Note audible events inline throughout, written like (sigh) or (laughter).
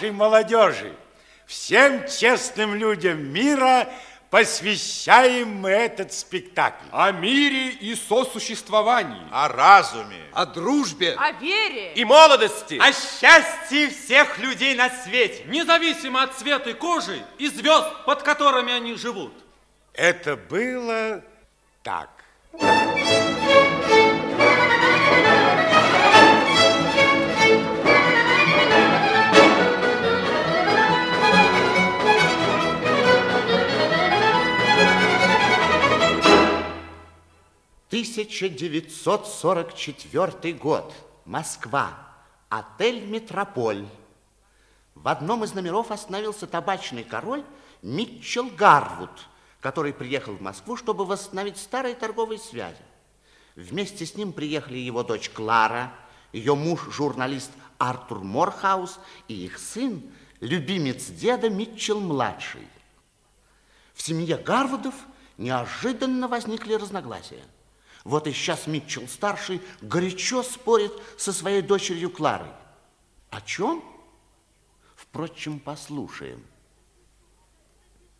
нашей молодежи, всем честным людям мира посвящаем мы этот спектакль. О мире и сосуществовании. О разуме. О дружбе. О вере. И молодости. О счастье всех людей на свете. Независимо от цвета кожи и звезд, под которыми они живут. Это было так. Thank 1944 год. Москва. Отель «Метрополь». В одном из номеров остановился табачный король Митчелл Гарвуд, который приехал в Москву, чтобы восстановить старые торговые связи. Вместе с ним приехали его дочь Клара, ее муж, журналист Артур Морхаус и их сын, любимец деда Митчелл-младший. В семье Гарвудов неожиданно возникли разногласия – вот и сейчас Митчелл-старший горячо спорит со своей дочерью Кларой. О чем? Впрочем, послушаем.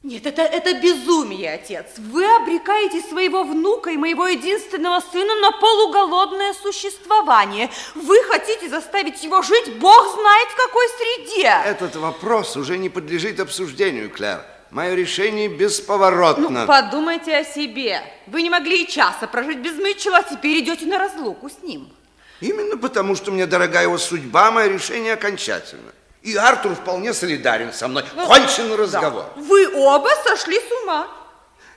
Нет, это, это безумие, отец. Вы обрекаете своего внука и моего единственного сына на полуголодное существование. Вы хотите заставить его жить, бог знает в какой среде. Этот вопрос уже не подлежит обсуждению, Клэр. Мое решение бесповоротно. Ну, подумайте о себе. Вы не могли и часа прожить без Митчелла, а теперь идете на разлуку с ним. Именно потому, что мне дорога его судьба, мое решение окончательно. И Артур вполне солидарен со мной. Ну, Кончен разговор. Да. Вы оба сошли с ума.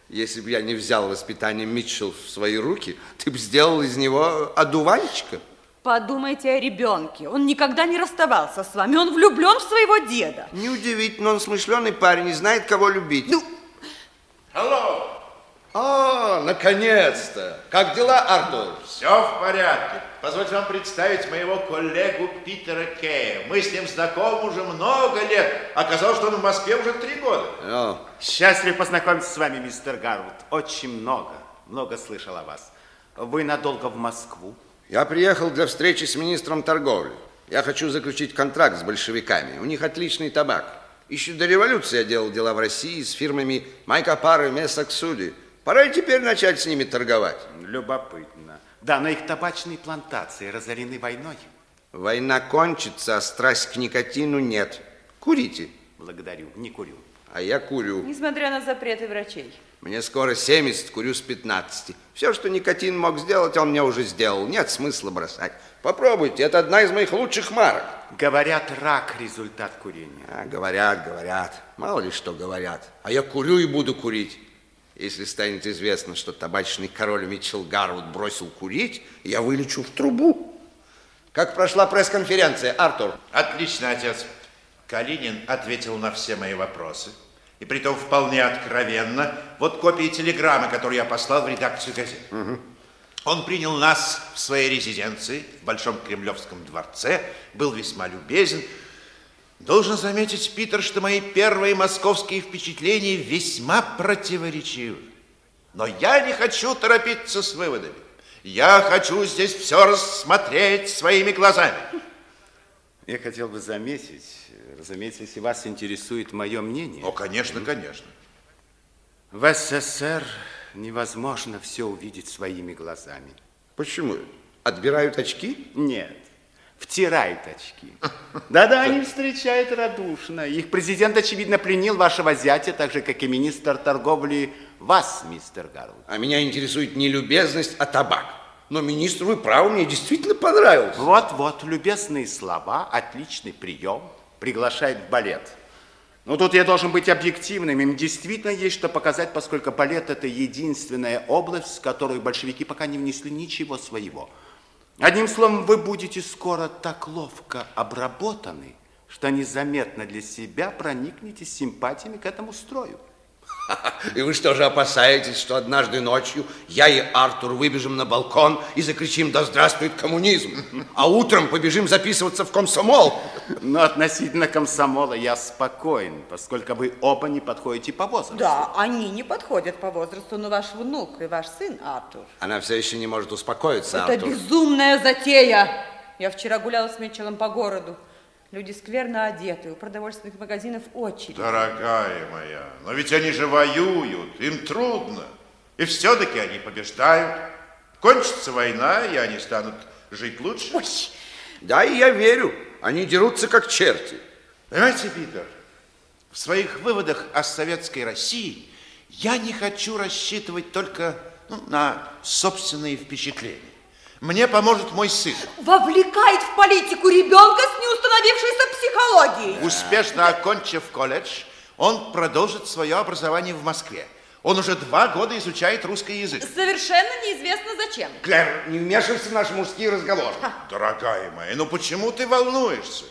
Если бы я не взял воспитание Митчелл в свои руки, ты бы сделал из него одуванчика. Подумайте о ребенке. Он никогда не расставался с вами. Он влюблен в своего деда. Неудивительно, он смышленый парень, не знает, кого любить. Ну, Алло! О, наконец-то! Как дела, Артур? Все в порядке. Позвольте вам представить моего коллегу Питера Кея. Мы с ним знакомы уже много лет. Оказалось, что он в Москве уже три года. О. Счастлив познакомиться с вами, мистер Гарвуд. Очень много, много слышал о вас. Вы надолго в Москву? Я приехал для встречи с министром торговли. Я хочу заключить контракт с большевиками. У них отличный табак. Еще до революции я делал дела в России с фирмами Майкопар и Месаксуди. Пора и теперь начать с ними торговать. Любопытно. Да, но их табачные плантации разорены войной. Война кончится, а страсть к никотину нет. Курите. Благодарю, не курю. А я курю. Несмотря на запреты врачей. Мне скоро 70, курю с 15. Все, что никотин мог сделать, он мне уже сделал. Нет смысла бросать. Попробуйте, это одна из моих лучших марок. Говорят, рак – результат курения. А, говорят, говорят. Мало ли что говорят. А я курю и буду курить. Если станет известно, что табачный король Митчелл Гарвуд бросил курить, я вылечу в трубу. Как прошла пресс-конференция, Артур? Отлично, отец. Калинин ответил на все мои вопросы и притом вполне откровенно. Вот копии телеграммы, которую я послал в редакцию газеты. Угу. Он принял нас в своей резиденции в Большом Кремлевском дворце, был весьма любезен. Должен заметить, Питер, что мои первые московские впечатления весьма противоречивы. Но я не хочу торопиться с выводами. Я хочу здесь все рассмотреть своими глазами. Я хотел бы заметить, разумеется, если вас интересует мое мнение. О, конечно, конечно. В СССР невозможно все увидеть своими глазами. Почему? Отбирают очки? Нет, втирают очки. Да-да, они встречают радушно. Их президент, очевидно, пленил вашего зятя, так же, как и министр торговли вас, мистер Гарл. А меня интересует не любезность, а табак. Но министр, вы правы, мне действительно понравился. Вот-вот, любезные слова, отличный прием, приглашает в балет. Но тут я должен быть объективным. Им действительно есть что показать, поскольку балет – это единственная область, в которую большевики пока не внесли ничего своего. Одним словом, вы будете скоро так ловко обработаны, что незаметно для себя проникнете симпатиями к этому строю. (laughs) И вы что же опасаетесь, что однажды ночью я и Артур выбежим на балкон и закричим «Да здравствует коммунизм!» (laughs) А утром побежим записываться в комсомол? Но относительно комсомола я спокоен, поскольку вы оба не подходите по возрасту. Да, они не подходят по возрасту, но ваш внук и ваш сын Артур. Она все еще не может успокоиться, Это Артур. безумная затея. Я вчера гуляла с Митчеллом по городу. Люди скверно одеты, у продовольственных магазинов очередь. Дорогая моя, но ведь они же воюют, им трудно. И все-таки они побеждают. Кончится война, и они станут жить лучше. Ой, Да, и я верю. Они дерутся как черти. Понимаете, Питер, в своих выводах о советской России я не хочу рассчитывать только ну, на собственные впечатления. Мне поможет мой сын. вовлекает в политику ребенка с неустановившейся психологией. Успешно окончив колледж, он продолжит свое образование в Москве. Он уже два года изучает русский язык. Совершенно неизвестно зачем. Клэр, не вмешивайся в наши мужские разговоры. Дорогая моя, ну почему ты волнуешься?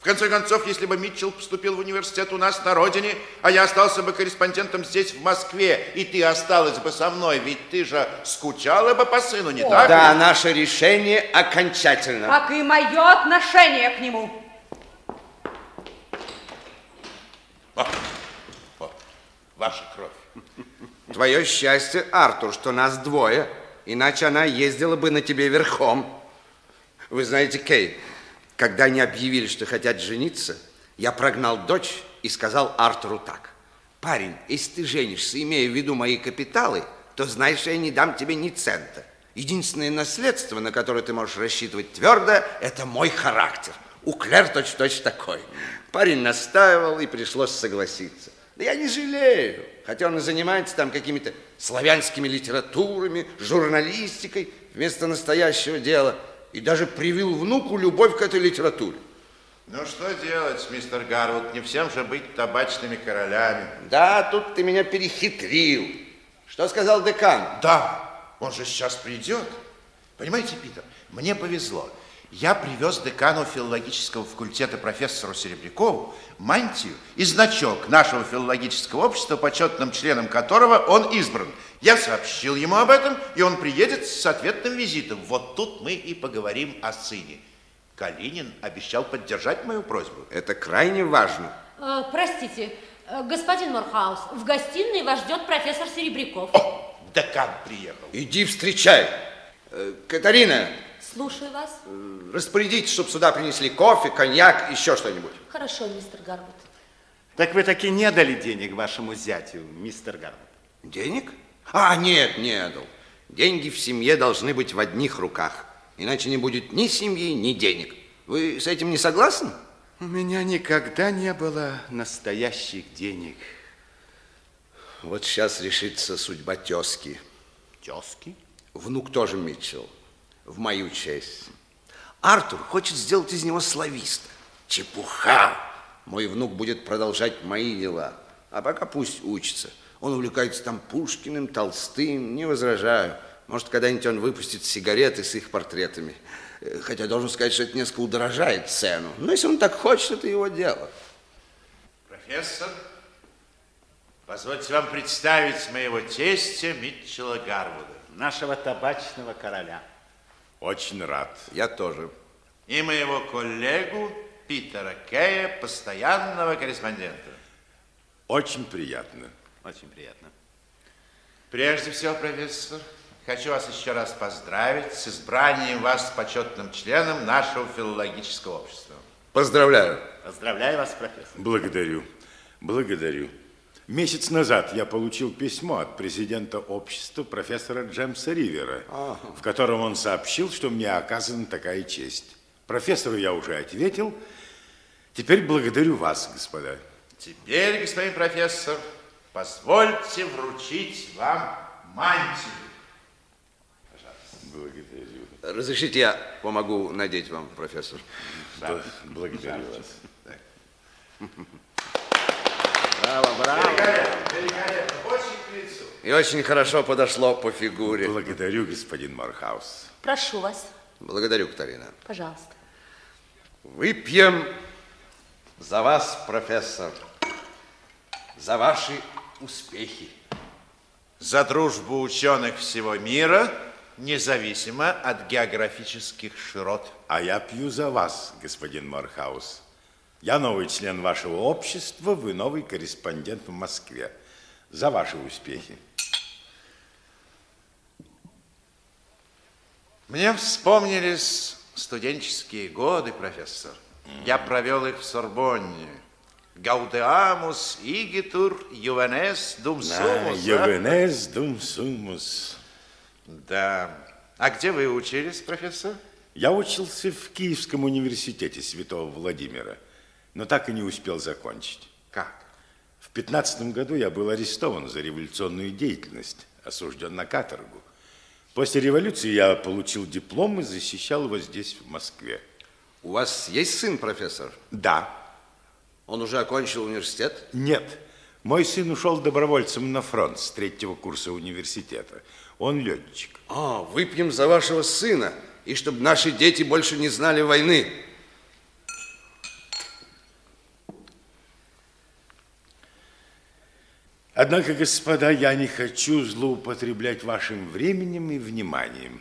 В конце концов, если бы Митчелл поступил в университет у нас на родине, а я остался бы корреспондентом здесь, в Москве, и ты осталась бы со мной, ведь ты же скучала бы по сыну, не так Да, ли? наше решение окончательно. Как и мое отношение к нему. О, о, ваша кровь. Твое счастье, Артур, что нас двое, иначе она ездила бы на тебе верхом. Вы знаете, Кей, когда они объявили, что хотят жениться, я прогнал дочь и сказал Артуру так. Парень, если ты женишься, имея в виду мои капиталы, то знаешь, я не дам тебе ни цента. Единственное наследство, на которое ты можешь рассчитывать твердо, это мой характер. У Клэр точь-в-точь такой. Парень настаивал, и пришлось согласиться. Да я не жалею, хотя он и занимается там какими-то славянскими литературами, журналистикой вместо настоящего дела. И даже привил внуку любовь к этой литературе. Ну что делать, мистер Гарвуд, не всем же быть табачными королями. Да, тут ты меня перехитрил. Что сказал декан? Да, он же сейчас придет. Понимаете, Питер, мне повезло. Я привез декану филологического факультета профессору Серебрякову мантию и значок нашего филологического общества, почетным членом которого он избран. Я сообщил ему об этом, и он приедет с ответным визитом. Вот тут мы и поговорим о сыне. Калинин обещал поддержать мою просьбу. Это крайне важно. Э, простите, э, господин Морхаус, в гостиной вас ждет профессор Серебряков. О, декан приехал. Иди встречай. Э, Катарина, Слушаю вас. распорядитесь, чтобы сюда принесли кофе, коньяк, еще что-нибудь. Хорошо, мистер Гарвуд. Так вы таки не дали денег вашему зятю, мистер Гарвуд? Денег? А, нет, не дал. Деньги в семье должны быть в одних руках. Иначе не будет ни семьи, ни денег. Вы с этим не согласны? У меня никогда не было настоящих денег. Вот сейчас решится судьба тезки. Тезки? Внук тоже Митчелл. В мою честь. Артур хочет сделать из него слависта. Чепуха! Мой внук будет продолжать мои дела. А пока пусть учится. Он увлекается там Пушкиным, Толстым, не возражаю. Может, когда-нибудь он выпустит сигареты с их портретами. Э, Хотя должен сказать, что это несколько удорожает цену. Но если он так хочет, это его дело. Профессор, позвольте вам представить моего тестя Митчелла Гарвуда. Нашего табачного короля. Очень рад. Я тоже. И моего коллегу Питера Кея, постоянного корреспондента. Очень приятно. Очень приятно. Прежде всего, профессор, хочу вас еще раз поздравить с избранием вас почетным членом нашего филологического общества. Поздравляю. Поздравляю вас, профессор. Благодарю. Благодарю. Месяц назад я получил письмо от президента общества профессора Джемса Ривера, в котором он сообщил, что мне оказана такая честь. Профессору я уже ответил. Теперь благодарю вас, господа. Теперь, господин профессор, позвольте вручить вам мантию. Благодарю. Разрешите, я помогу надеть вам, профессор. Да, благодарю вас. Браво, браво. Великолепно, великолепно, очень к лицу. И очень хорошо подошло по фигуре. Благодарю, господин Мархаус. Прошу вас, Благодарю, Катарина. пожалуйста. Выпьем за вас, профессор, за ваши успехи. За дружбу ученых всего мира, независимо от географических широт. А я пью за вас, господин Мархаус. Я новый член вашего общества, вы новый корреспондент в Москве. За ваши успехи. Мне вспомнились студенческие годы, профессор. Я провел их в Сорбонне. Гаудеамус, игитур, ювенес, дум Да, сумус. а? Ювенес дум сумус. Да. А где вы учились, профессор? Я учился в Киевском университете Святого Владимира, но так и не успел закончить. Как? В 15 году я был арестован за революционную деятельность, осужден на каторгу. После революции я получил диплом и защищал его здесь, в Москве. У вас есть сын, профессор? Да. Он уже окончил университет? Нет. Мой сын ушел добровольцем на фронт с третьего курса университета. Он летчик. А, выпьем за вашего сына, и чтобы наши дети больше не знали войны. Однако, господа, я не хочу злоупотреблять вашим временем и вниманием.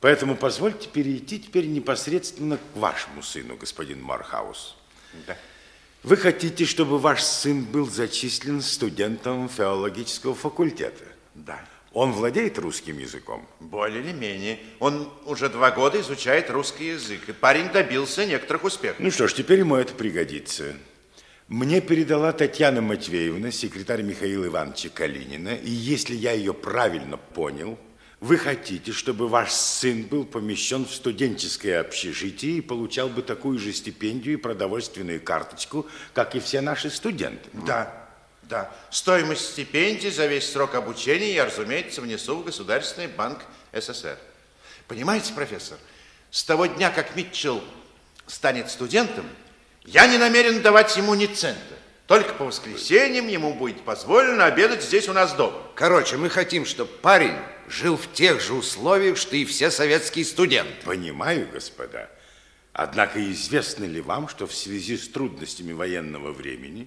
Поэтому позвольте перейти теперь непосредственно к вашему сыну, господин Мархаус. Да. Вы хотите, чтобы ваш сын был зачислен студентом филологического факультета? Да. Он владеет русским языком? Более или менее. Он уже два года изучает русский язык, и парень добился некоторых успехов. Ну что ж, теперь ему это пригодится. Мне передала Татьяна Матвеевна, секретарь Михаила Ивановича Калинина, и если я ее правильно понял, вы хотите, чтобы ваш сын был помещен в студенческое общежитие и получал бы такую же стипендию и продовольственную карточку, как и все наши студенты? Да, да. Стоимость стипендии за весь срок обучения я, разумеется, внесу в Государственный банк СССР. Понимаете, профессор, с того дня, как Митчелл станет студентом, я не намерен давать ему ни цента. Только по воскресеньям ему будет позволено обедать здесь у нас дома. Короче, мы хотим, чтобы парень жил в тех же условиях, что и все советские студенты. Понимаю, господа. Однако известно ли вам, что в связи с трудностями военного времени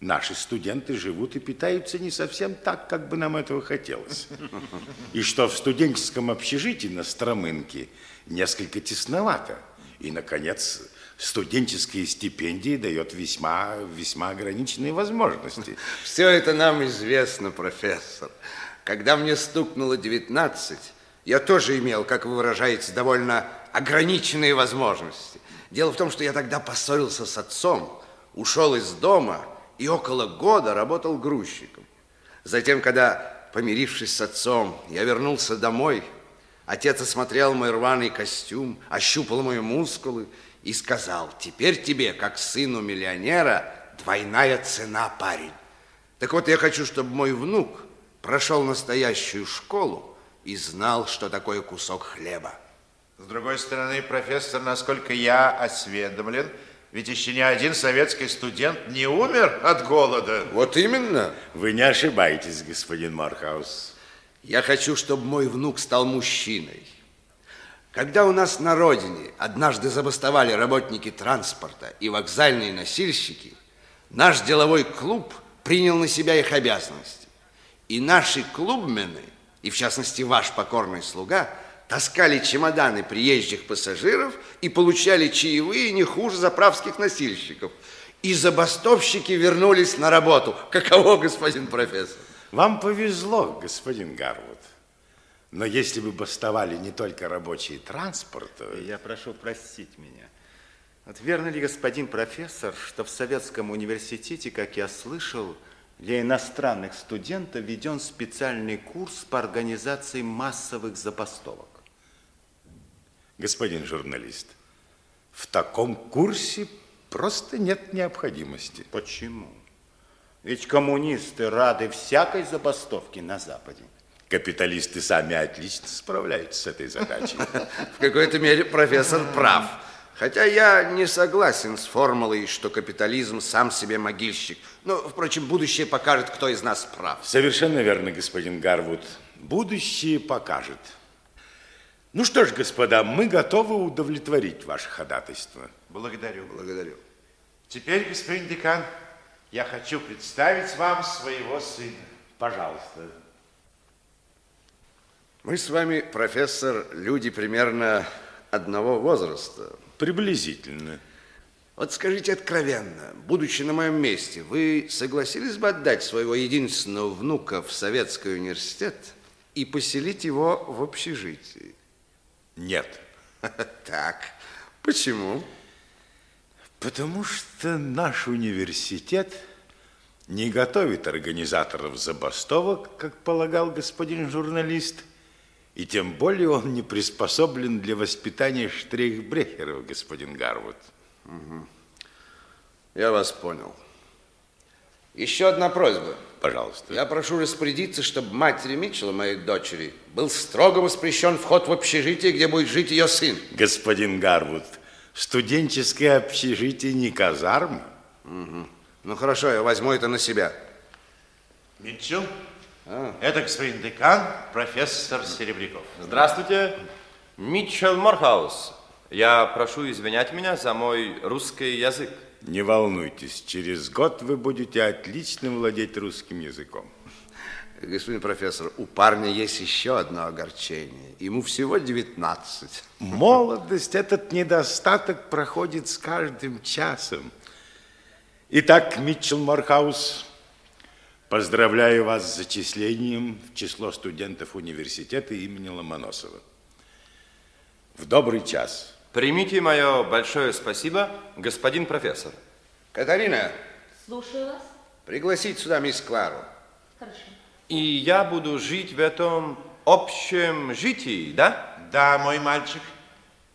наши студенты живут и питаются не совсем так, как бы нам этого хотелось? И что в студенческом общежитии на Стромынке несколько тесновато. И, наконец, студенческие стипендии дает весьма, весьма ограниченные возможности. (laughs) Все это нам известно, профессор. Когда мне стукнуло 19, я тоже имел, как вы выражаете, довольно ограниченные возможности. Дело в том, что я тогда поссорился с отцом, ушел из дома и около года работал грузчиком. Затем, когда, помирившись с отцом, я вернулся домой, отец осмотрел мой рваный костюм, ощупал мои мускулы и сказал, теперь тебе, как сыну миллионера, двойная цена, парень. Так вот, я хочу, чтобы мой внук прошел настоящую школу и знал, что такое кусок хлеба. С другой стороны, профессор, насколько я осведомлен, ведь еще ни один советский студент не умер от голода. Вот именно. Вы не ошибаетесь, господин Мархаус. Я хочу, чтобы мой внук стал мужчиной. Когда у нас на родине однажды забастовали работники транспорта и вокзальные носильщики, наш деловой клуб принял на себя их обязанности. И наши клубмены, и в частности ваш покорный слуга, таскали чемоданы приезжих пассажиров и получали чаевые не хуже заправских носильщиков. И забастовщики вернулись на работу. Каково, господин профессор? Вам повезло, господин Гарвуд. Но если бы бастовали не только рабочие транспорта... Я прошу простить меня. Вот верно ли, господин профессор, что в Советском университете, как я слышал, для иностранных студентов введен специальный курс по организации массовых забастовок? Господин журналист, в таком курсе просто нет необходимости. Почему? Ведь коммунисты рады всякой забастовке на Западе. Капиталисты сами отлично справляются с этой задачей. (laughs) В какой-то мере профессор прав. Хотя я не согласен с формулой, что капитализм сам себе могильщик. Но, впрочем, будущее покажет, кто из нас прав. Совершенно верно, господин Гарвуд. Будущее покажет. Ну что ж, господа, мы готовы удовлетворить ваше ходатайство. Благодарю. Благодарю. Теперь, господин декан, я хочу представить вам своего сына. Пожалуйста. Мы с вами, профессор, люди примерно одного возраста. Приблизительно. Вот скажите откровенно, будучи на моем месте, вы согласились бы отдать своего единственного внука в советский университет и поселить его в общежитии? Нет. (laughs) Так, почему? Потому что наш университет не готовит организаторов забастовок, как полагал господин журналист, и тем более он не приспособлен для воспитания штрейхбрехеров, господин Гарвуд. Угу. Я вас понял. Еще одна просьба. Пожалуйста. Я прошу распорядиться, чтобы матери Митчелла, моей дочери, был строго воспрещен вход в общежитие, где будет жить ее сын. Господин Гарвуд, студенческое общежитие не казарма. Угу. Ну хорошо, я возьму это на себя. Митчелл, а. это господин декан, профессор Серебряков. Здравствуйте, Митчелл Морхаус. Я прошу извинять меня за мой русский язык. Не волнуйтесь, через год вы будете отлично владеть русским языком. Господин профессор, у парня есть еще одно огорчение. Ему всего 19. Молодость, этот недостаток проходит с каждым часом. Итак, Митчелл Морхаус, поздравляю вас с зачислением в число студентов университета имени Ломоносова. В добрый час. Примите мое большое спасибо, господин профессор. Катарина. Слушаю вас. Пригласить сюда мисс Клару. Хорошо. И я буду жить в этом общем житии, да? Да, мой мальчик.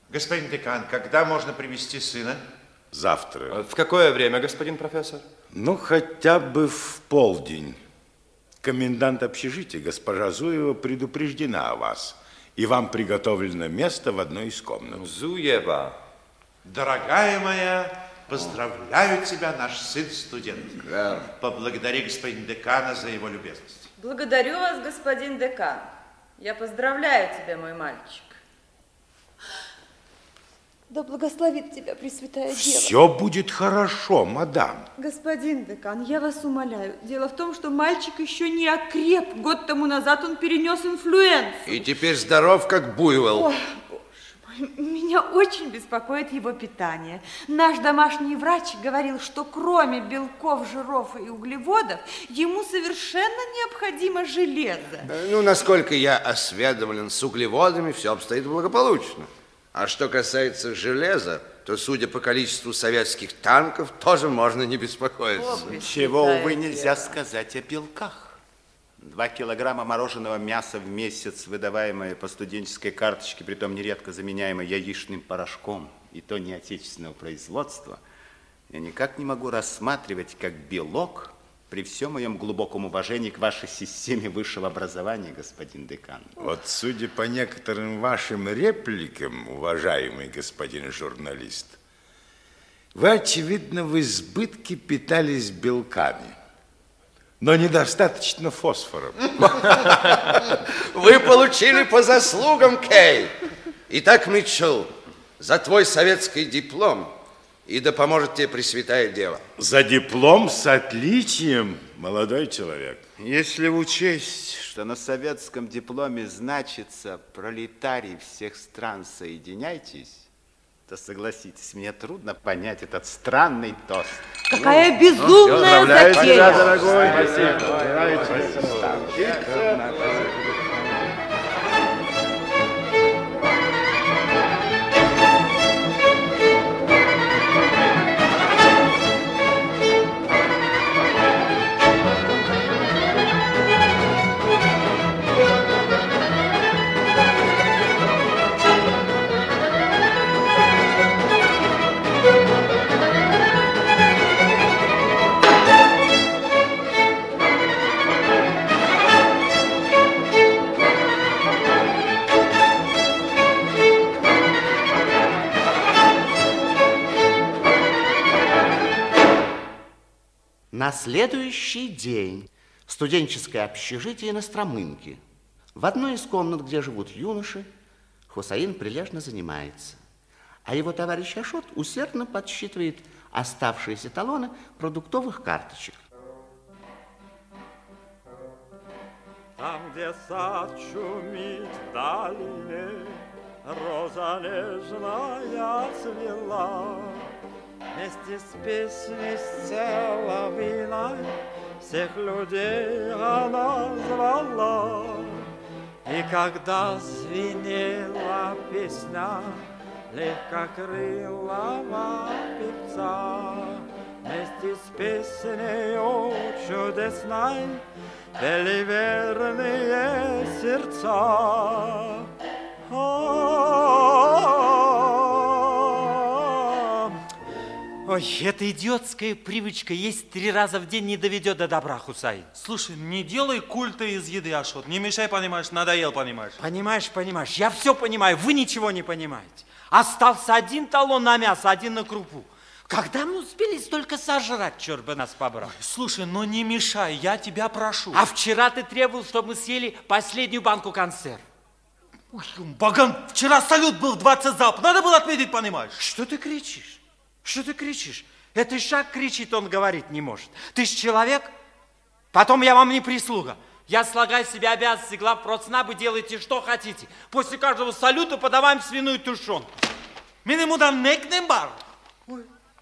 Господин декан, когда можно привести сына? Завтра. В какое время, господин профессор? Ну, хотя бы в полдень. Комендант общежития, госпожа Зуева, предупреждена о вас и вам приготовлено место в одной из комнат. Зуева. Дорогая моя, поздравляю тебя, наш сын-студент. Да. Поблагодари господин декана за его любезность. Благодарю вас, господин декан. Я поздравляю тебя, мой мальчик. Да благословит тебя Пресвятая Дева. Все будет хорошо, мадам. Господин декан, я вас умоляю. Дело в том, что мальчик еще не окреп. Год тому назад он перенес инфлюенцию. И теперь здоров, как буйвол. Ой, боже мой, меня очень беспокоит его питание. Наш домашний врач говорил, что кроме белков, жиров и углеводов, ему совершенно необходимо железо. Ну, насколько я осведомлен, с углеводами все обстоит благополучно. А что касается железа, то, судя по количеству советских танков, тоже можно не беспокоиться. О, Чего, увы, нельзя сказать о белках. Два килограмма мороженого мяса в месяц, выдаваемое по студенческой карточке, притом нередко заменяемое яичным порошком, и то не отечественного производства, я никак не могу рассматривать как белок при всем моем глубоком уважении к вашей системе высшего образования, господин декан. Вот судя по некоторым вашим репликам, уважаемый господин журналист, вы, очевидно, в избытке питались белками, но недостаточно фосфором. (laughs) Вы получили по заслугам, Кей. Итак, Митчелл, за твой советский диплом и да поможет тебе Пресвятая Дева. За диплом с отличием, молодой человек. Если учесть, что на советском дипломе значится «Пролетарий всех стран, соединяйтесь», то согласитесь, мне трудно понять этот странный тост. Какая ну, безумная ну, затея! дорогой. Спасибо. Спасибо. На следующий день студенческое общежитие на Стромынке. В одной из комнат, где живут юноши, Хусаин прилежно занимается, а его товарищ Ашот усердно подсчитывает оставшиеся талоны продуктовых карточек. Там, где сад шумит в долине, Роза нежная цвела, Вместе с песней, с целовиной Всех людей она звала. И когда звенела песня, легкокрылого певца. Вместе с песнею чудесной пели верные сердца. Ой, эта идиотская привычка есть три раза в день не доведет до добра, Хусай. Слушай, не делай культа из еды, Ашот. Не мешай, понимаешь, надоел, понимаешь. Понимаешь, понимаешь, я все понимаю, вы ничего не понимаете. Остался один талон на мясо, один на крупу. Когда мы успели столько сожрать, черт бы нас побрал? Слушай, ну не мешай, я тебя прошу. А вчера ты требовал, чтобы мы съели последнюю банку консерв. Ой, Баган, вчера салют был 20 залп, надо было отметить, понимаешь? Что ты кричишь? Что ты кричишь? Это шаг кричит, он говорить не может. Ты ж человек, потом я вам не прислуга. Я слагаю себе обязанности глав процнабы, делайте что хотите. После каждого салюта подаваем свиную тушенку. Минимудан некнем бар.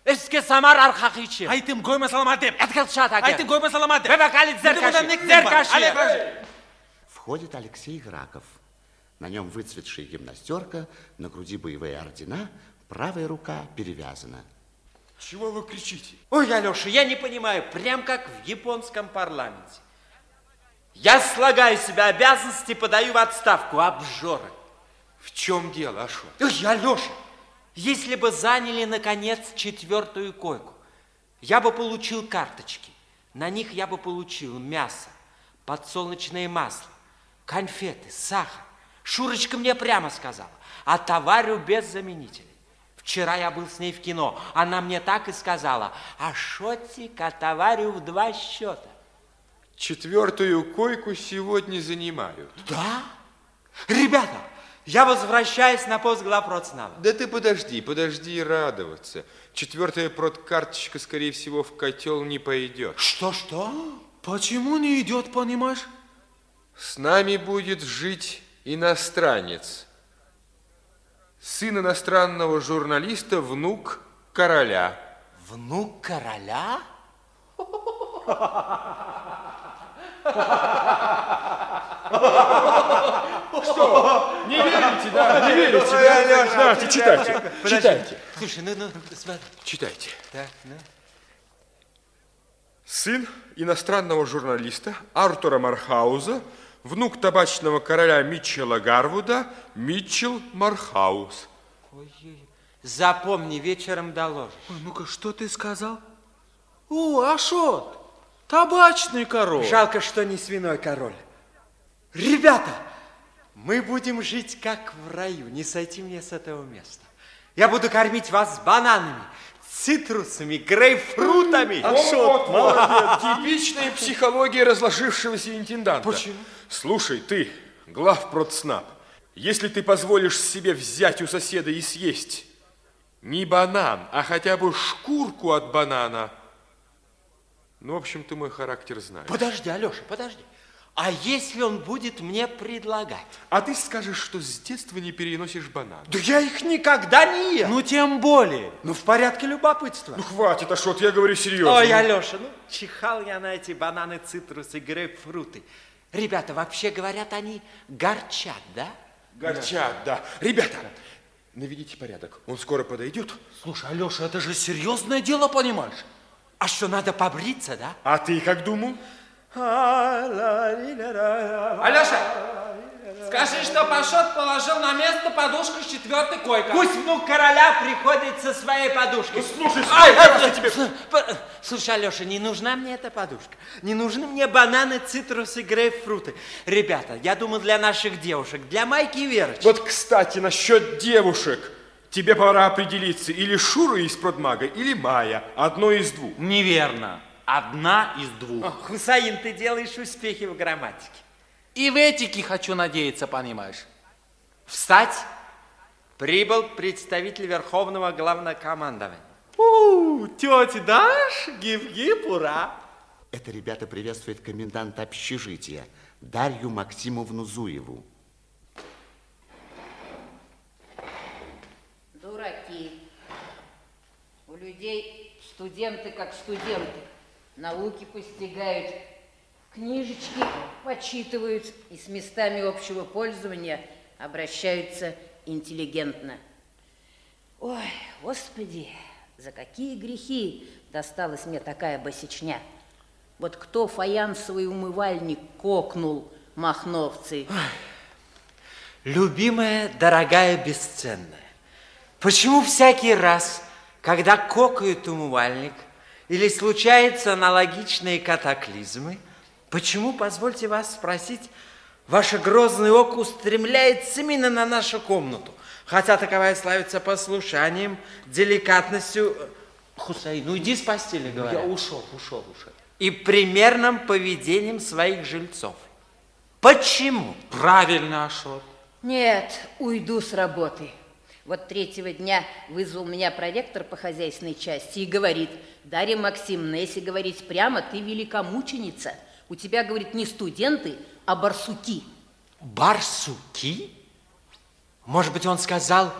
Эске самар архахичи. Айтым гойма саламатеп. Откал шатаке. Айтым гойма саламатеп. Бебакалит зеркаши. Зеркаши. Входит Алексей Граков. На нем выцветшая гимнастерка, на груди боевые ордена, правая рука перевязана. Чего вы кричите? Ой, Алеша, я не понимаю, прям как в японском парламенте. Я слагаю себе обязанности, подаю в отставку, обжоры. В чем дело, Ашот? Ой, Алеша, если бы заняли, наконец, четвертую койку, я бы получил карточки. На них я бы получил мясо, подсолнечное масло, конфеты, сахар. Шурочка мне прямо сказала, а товарю без заменителей. Вчера я был с ней в кино. Она мне так и сказала, а шотик товарю в два счета. Четвертую койку сегодня занимают. Да? Ребята, я возвращаюсь на пост главпроцнава. Да ты подожди, подожди радоваться. Четвертая продкарточка, скорее всего, в котел не пойдет. Что-что? Почему не идет, понимаешь? С нами будет жить иностранец. Сын иностранного журналиста, внук короля. Внук короля? Что? Не верите, да? Не верите, да? Знаете, читайте, читайте. Слушай, ну, ну, смотри. Читайте. Так, ну. Сын иностранного журналиста Артура Мархауза, внук табачного короля Митчелла Гарвуда, Митчелл Мархаус. Ой, запомни, вечером доложишь. Ой, ну-ка, что ты сказал? О, Ашот, табачный король. Жалко, что не свиной король. Ребята, мы будем жить как в раю, не сойти мне с этого места. Я буду кормить вас бананами, цитрусами, грейпфрутами. Ашот, молодец. Типичная психология разложившегося интенданта. Почему? Слушай, ты, главпродснаб, если ты позволишь себе взять у соседа и съесть не банан, а хотя бы шкурку от банана, ну, в общем, ты мой характер знаешь. Подожди, Алеша, подожди. А если он будет мне предлагать? А ты скажешь, что с детства не переносишь банан. Да я их никогда не ел. Ну, тем более. Ну, в порядке любопытства. Ну, хватит, Ашот, я говорю серьезно. Ой, Ну, Алеша, ну, чихал я на эти бананы, цитрусы, грейпфруты. Ребята, вообще говорят, они горчат, да? Горчат, да. Ребята, наведите порядок. Он скоро подойдет. Слушай, Алеша, это же серьезное дело, понимаешь? А что, надо побриться, да? А ты как думал? Алеша, скажи, что Пашот положил на место подушку с четвертой койкой. Пусть внук короля приходит со своей подушкой. слушай, Ай, раз я тебе- Слушай, Алеша, не нужна мне эта подушка. Не нужны мне бананы, цитрусы, грейпфруты. Ребята, я думаю, для наших девушек, для Майки и Верочки. Вот, кстати, насчет девушек. Тебе пора определиться, или Шура из продмага, или Майя. Одно из двух. Неверно. Одна из двух. О, Хусаин, ты делаешь успехи в грамматике. И в этике хочу надеяться, понимаешь? Встать! Прибыл представитель Верховного Главнокомандования. У, тетя Даш, гиб-гиб, ура! Это ребята приветствует коменданта общежития Дарью Максимовну Зуеву. Дураки. У людей студенты как студенты. Науки постигают, книжечки почитывают и с местами общего пользования обращаются интеллигентно. Ой, господи, за какие грехи досталась мне такая босичня. Вот кто фаянсовый умывальник кокнул, махновцы? Любимая, дорогая, бесценная, почему всякий раз, когда кокает умывальник или случаются аналогичные катаклизмы, почему, позвольте вас спросить, ваше грозное око устремляется именно на нашу комнату, хотя таковая славится послушанием, деликатностью... Хусейн, ну иди с постели, говорят. Я ушел, ушел, ушел. И примерным поведением своих жильцов. Почему? Правильно, Ашот. Нет, уйду с работы. Вот третьего дня вызвал меня проректор по хозяйственной части и говорит, Дарья Максимовна, если говорить прямо, ты великомученица. У тебя, говорит, не студенты, а барсуки. Барсуки? Может быть, он сказал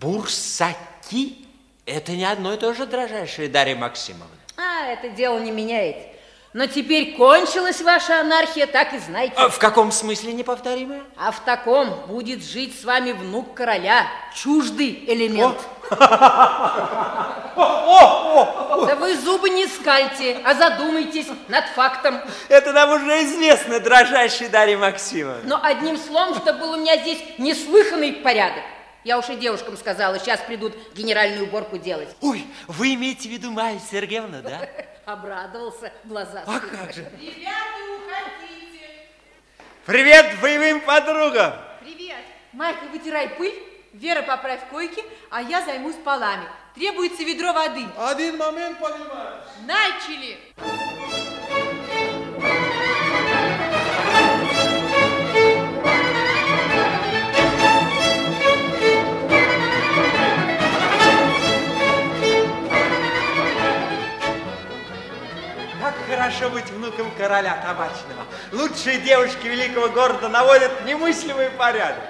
бурсаки? Это не одно и то же, дрожайшая Дарья Максимовна. А, это дело не меняет. Но теперь кончилась ваша анархия, так и знайте. А в каком смысле неповторимая? А в таком будет жить с вами внук короля, чуждый элемент. Да вы зубы не скальте, а задумайтесь над фактом. Это нам уже известно, дрожайшая Дарья Максимовна. Но одним словом, что был у меня здесь неслыханный порядок. Я уж и девушкам сказала, сейчас придут генеральную уборку делать. Ой, вы имеете в виду Майю Сергеевну, да? Обрадовался глаза. А как же? Ребята, уходите. Привет боевым подругам! Привет. Майка, вытирай пыль, Вера, поправь койки, а я займусь полами. Требуется ведро воды. Один момент, понимаешь? Начали. Как хорошо быть внуком короля табачного. Лучшие девушки великого города наводят немыслимый порядок.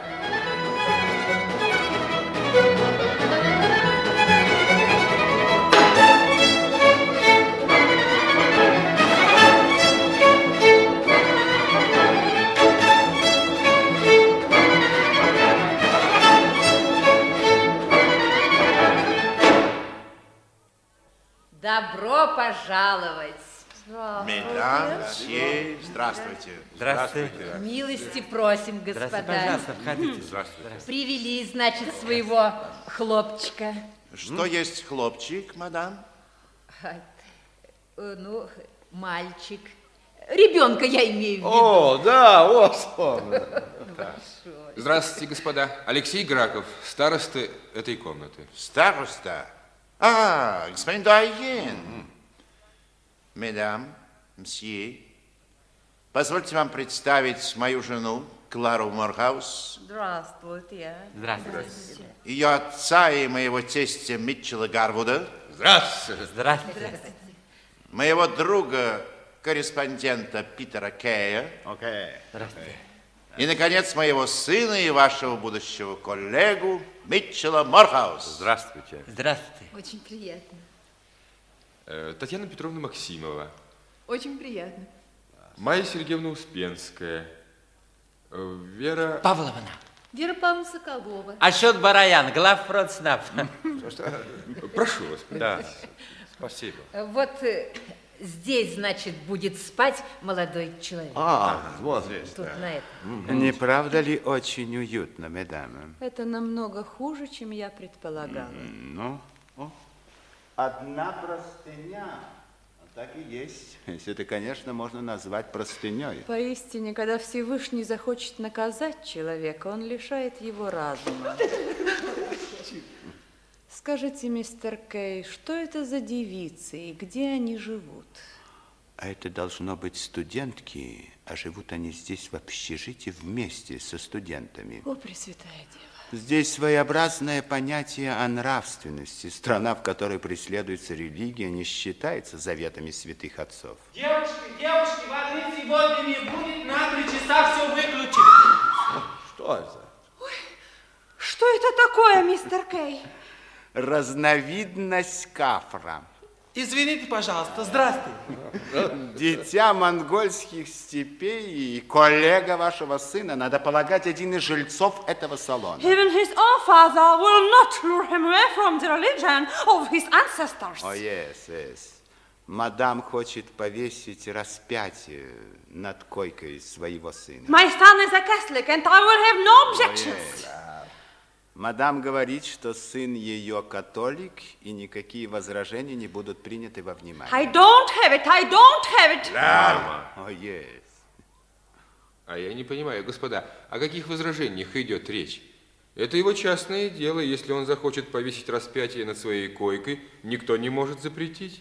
Добро пожаловать. Медам, мсье, здравствуйте. Здравствуйте. Милости просим, господа. пожалуйста, входите. Здравствуйте. Привели, значит, своего хлопчика. Что есть хлопчик, мадам? Э, Ну, мальчик. Ребенка я имею в виду. О, да, вот он. Здравствуйте, господа. Алексей Граков, староста этой комнаты. Староста? А, господин дуайен. Mesdames, messieurs, позвольте вам представить мою жену, Клару Морхаус, Здравствуйте. Здравствуйте. ее отца и моего тестя Митчелла Гарвуда. Здравствуйте. Здравствуйте. Моего друга, корреспондента Питера Кея. Окей. Здравствуйте. И, наконец, моего сына и вашего будущего коллегу Митчелла Морхаус. Здравствуйте. Здравствуйте. Очень приятно. Э, Татьяна Петровна Максимова. Очень приятно. Майя Сергеевна Успенская. Э, Вера... Павловна. Вера Павловна Соколова. Ашот Бараян, главпродснаб. Прошу вас. Да, спасибо. Вот э, здесь, значит, будет спать молодой человек. А, вот здесь. Тут на этом. Не правда ли очень уютно, медам? Это намного хуже, чем я предполагала. Ну, о, одна простыня. Так и есть. (laughs) Если это, конечно, можно назвать простыней. Поистине, когда Всевышний захочет наказать человека, он лишает его разума. Скажите, мистер Кей, что это за девицы и где они живут? А это должно быть студентки, а живут они здесь в общежитии вместе со студентами. О, Пресвятая Дева. Здесь своеобразное понятие о нравственности. Страна, в которой преследуется религия, не считается заветами святых отцов. Девушки, девушки, воды сегодня не будет, на три часа все выключить. Что это? Что это такое, мистер Кей? Разновидность кафра. Извините, пожалуйста, здравствуй. Дитя монгольских степей и коллега вашего сына, надо полагать, один из жильцов этого салона. Even his own father will not lure him away from the religion of his ancestors. О, yes, yes. Мадам хочет повесить распятие над койкой своего сына. My son is a Catholic and I will have no objections. Мадам говорит, что сын ее католик, и никакие возражения не будут приняты во внимание. I don't have it, I don't have it. О, yes. А я не понимаю, господа, о каких возражениях идет речь? Это его частное дело. Если он захочет повесить распятие над своей койкой, никто не может запретить.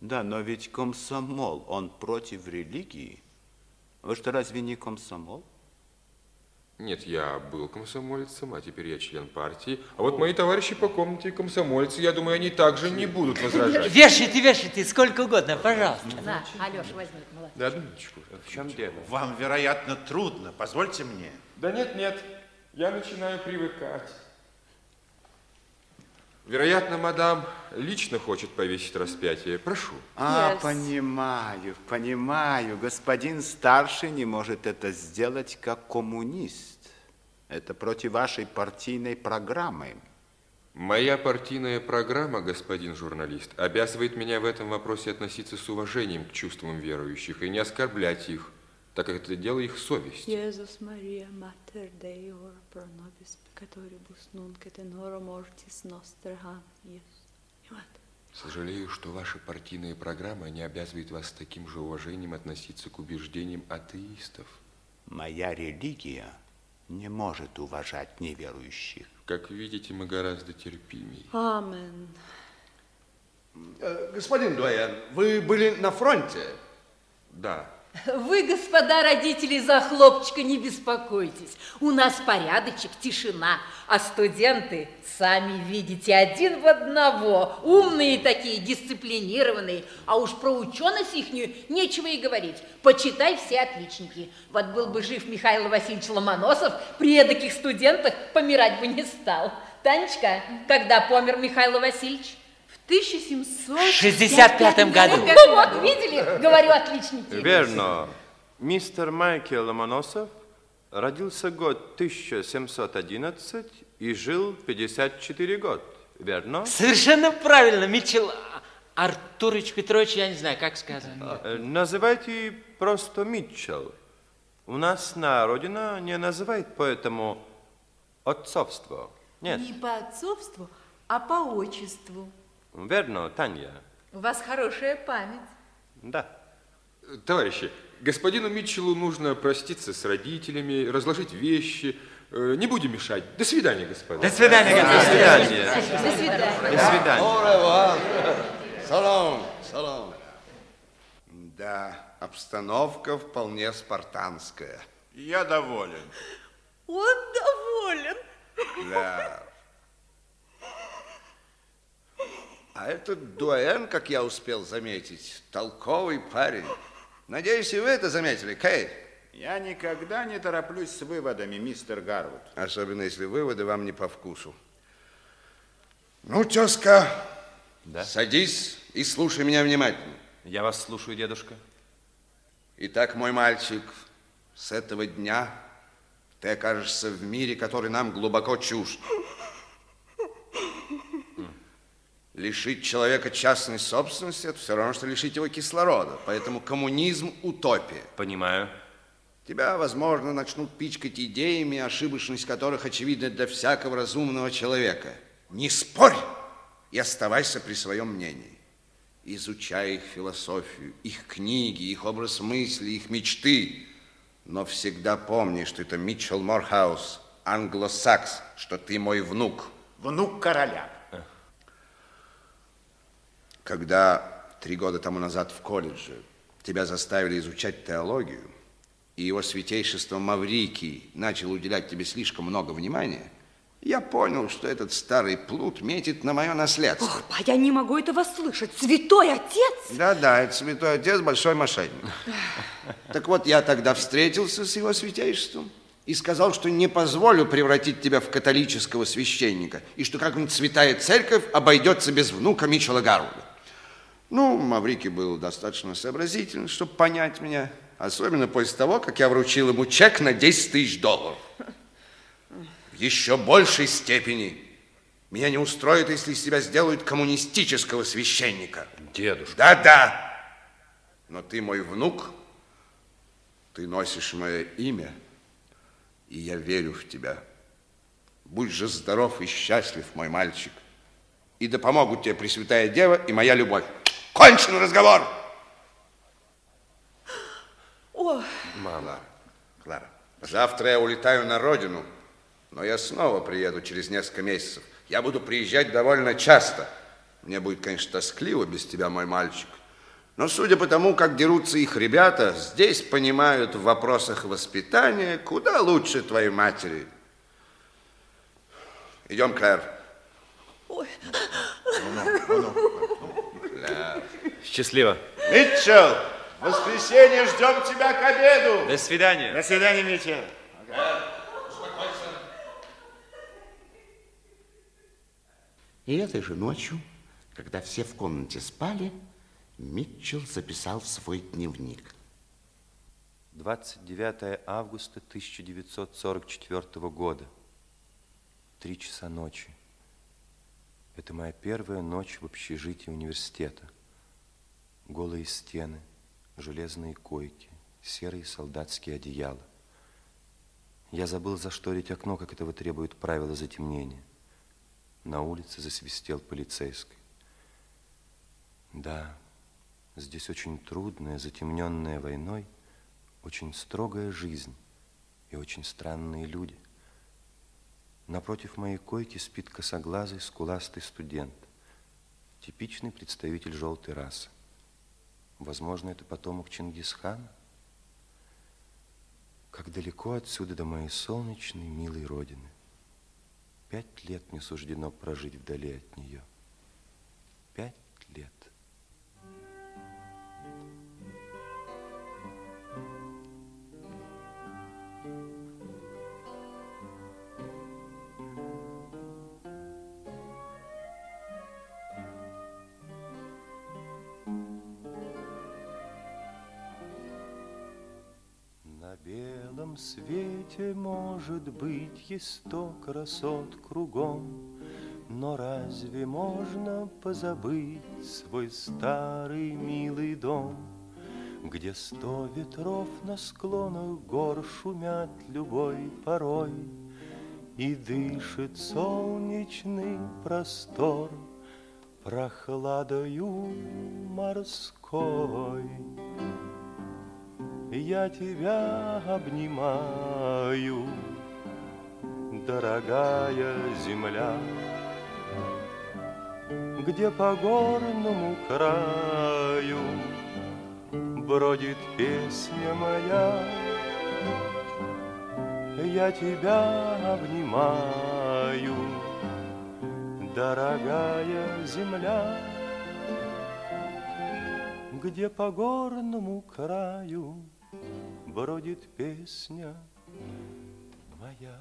Да, но ведь комсомол, он против религии. Вы что, разве не комсомол? Нет, я был комсомольцем, а теперь я член партии. А вот мои товарищи по комнате комсомольцы, я думаю, они также не будут возражать. Вешайте, вешайте, сколько угодно, пожалуйста. На, Алеша, возьми, молодец. Да, одну минуточку. В чем дело? Вам, вероятно, трудно. Позвольте мне. Да нет, нет, я начинаю привыкать. Вероятно, мадам лично хочет повесить распятие. Прошу. А, Yes. понимаю, понимаю. Господин старший не может это сделать как коммунист. Это против вашей партийной программы. Моя партийная программа, господин журналист, обязывает меня в этом вопросе относиться с уважением к чувствам верующих и не оскорблять их, так как это дело их совести. Иисус Мария, Dei, ora pro nobis peccatoribus nunc et in hora mortis. Сожалею, что ваша партийная программа не обязывает вас с таким же уважением относиться к убеждениям атеистов. Моя религия не может уважать неверующих. Как видите, мы гораздо терпимее. Amen. Э, Господин Дуэйн, вы были на фронте? Да. Вы, господа родители, за хлопчика не беспокойтесь. У нас порядочек, тишина. А студенты, сами видите, один в одного. Умные такие, дисциплинированные. А уж про ученость ихнюю нечего и говорить. Почитай все отличники. Вот был бы жив Михаил Васильевич Ломоносов, при эдаких студентах помирать бы не стал. Танечка, когда помер Михаил Васильевич? В 1700... 65 году. Ну вот, видели? Говорю, отличники. Верно. Мистер Майкл Ломоносов родился год 1711 и жил 54 год. Верно? Совершенно правильно, Митчелл. Артурович Петрович, я не знаю, как сказать. Э, Называйте просто Митчелл. У нас на родина не называет поэтому отцовство. Нет. Не по отцовству, а по отчеству. Верно, Таня. У вас хорошая память. Да. Товарищи, господину Митчеллу нужно проститься с родителями, разложить вещи. Э, Не будем мешать. До свидания, господа. До свидания, До господа. свидания. До свидания. До свидания. Салон, салон. Да, обстановка вполне спартанская. Я доволен. Он доволен. Да. А этот дуэн, как я успел заметить, толковый парень. Надеюсь, и вы это заметили, Кей? Я никогда не тороплюсь с выводами, мистер Гарвуд. Особенно, если выводы вам не по вкусу. Ну, тезка, Да? садись и слушай меня внимательно. Я вас слушаю, дедушка. Итак, мой мальчик, с этого дня ты окажешься в мире, который нам глубоко чужд. Лишить человека частной собственности – это все равно, что лишить его кислорода. Поэтому коммунизм – утопия. Понимаю. Тебя, возможно, начнут пичкать идеями, ошибочность которых очевидна для всякого разумного человека. Не спорь и оставайся при своем мнении. Изучай их философию, их книги, их образ мысли, их мечты. Но всегда помни, что это Митчелл Морхаус, англосакс, что ты мой внук. Внук короля. Когда три года тому назад в колледже тебя заставили изучать теологию, и его святейшество Маврикий начал уделять тебе слишком много внимания, я понял, что этот старый плут метит на мое наследство. Ох, а я не могу этого слышать. Святой отец! Да-да, это святой отец, большой мошенник. Так вот, я тогда встретился с его святейшеством и сказал, что не позволю превратить тебя в католического священника, и что как-нибудь святая церковь обойдется без внука Митчелла Гарвуда. Ну, Маврикий был достаточно сообразительный, чтобы понять меня, особенно после того, как я вручил ему чек на 10 тысяч долларов. В еще большей степени меня не устроит, если из тебя сделают коммунистического священника. Дедушка. Да-да. Но ты мой внук, ты носишь мое имя, и я верю в тебя. Будь же здоров и счастлив, мой мальчик. И да помогут тебе Пресвятая Дева и моя любовь. Кончен разговор! О, Мама. Клара, завтра я улетаю на родину, но я снова приеду через несколько месяцев. Я буду приезжать довольно часто. Мне будет, конечно, тоскливо без тебя, мой мальчик. Но судя по тому, как дерутся их ребята, здесь понимают в вопросах воспитания куда лучше твоей матери. Идем, Клэр. ой. Клэр. Счастливо. Митчелл, в воскресенье ждем тебя к обеду. До свидания. До свидания, Митчелл. И этой же ночью, когда все в комнате спали, Митчелл записал в свой дневник. 29 августа 1944 года. Три часа ночи. Это моя первая ночь в общежитии университета. Голые стены, железные койки, серые солдатские одеяла. Я забыл зашторить окно, как этого требует правила затемнения. На улице засвистел полицейский. Да, здесь очень трудная, затемненная войной, очень строгая жизнь и очень странные люди. Напротив моей койки спит косоглазый, скуластый студент, типичный представитель желтой расы. Возможно, это потомок Чингисхана? Как далеко отсюда до моей солнечной, милой родины. Пять лет мне суждено прожить вдали от нее. Белом свете, может быть, сто красот кругом, Но разве можно позабыть свой старый милый дом, Где сто ветров на склонах гор шумят любой порой, И дышит солнечный простор прохладою морской. Я тебя обнимаю, дорогая земля, Где по горному краю бродит песня моя. Я тебя обнимаю, дорогая земля, Где по горному краю бродит песня моя.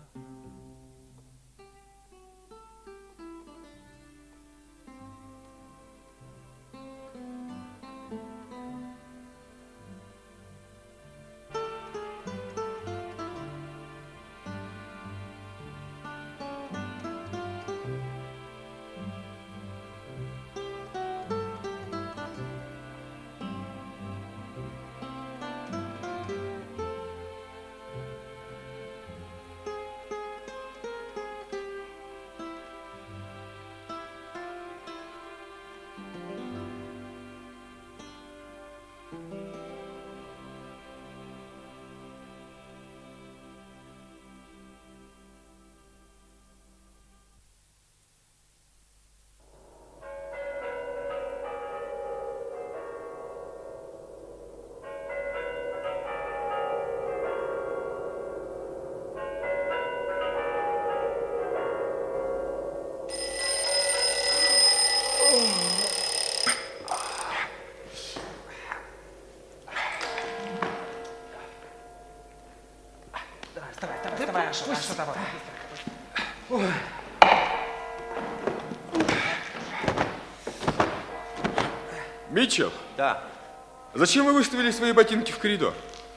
Давай, давай, Аша, Аша, давай. Ой. Митчелл, Да. зачем вы выставили свои ботинки в коридор?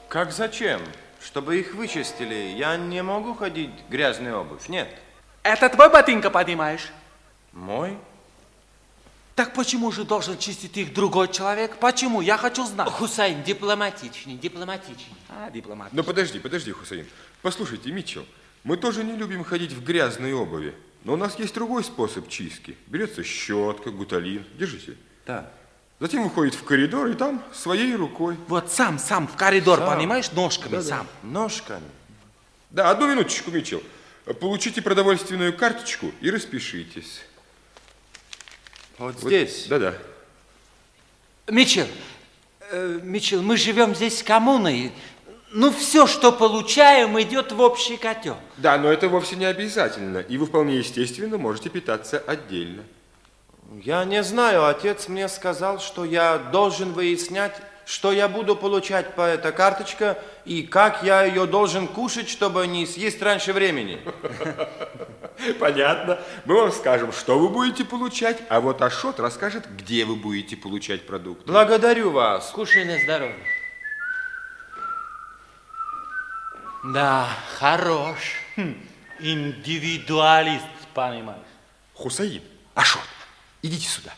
Как зачем? Чтобы их вычистили. Я не могу ходить в грязную обувь. Нет. Это твой ботинка, понимаешь? Мой? Так почему же должен чистить их другой человек? Почему? Я хочу знать. Хусайн, дипломатичней, дипломатичней. А, дипломат. Ну подожди, подожди, Хусейн. Послушайте, Митчелл, мы тоже не любим ходить в грязной обуви. Но у нас есть другой способ чистки. Берется щетка, гуталин. Держите. Да. Затем выходит в коридор и там своей рукой. Вот сам, сам в коридор, Сам. понимаешь, ножками Да-да. сам. Ножками. Да, одну минуточку, Митчелл. Получите продовольственную карточку и распишитесь. Вот здесь? Да-да. Митчелл, э, Митчелл, мы живем здесь коммуной. Ну, все, что получаем, идет в общий котел. Да, но это вовсе не обязательно. И вы вполне естественно можете питаться отдельно. Я не знаю, отец мне сказал, что я должен выяснять, что я буду получать по этой карточке и как я ее должен кушать, чтобы не съесть раньше времени. (laughs) (laughs) Понятно. Мы вам скажем, что вы будете получать, а вот Ашот расскажет, где вы будете получать продукты. Благодарю вас. Кушай на здоровье. Да, хорош. Хм, индивидуалист, понимаешь. Хусаин, Ашот, идите сюда.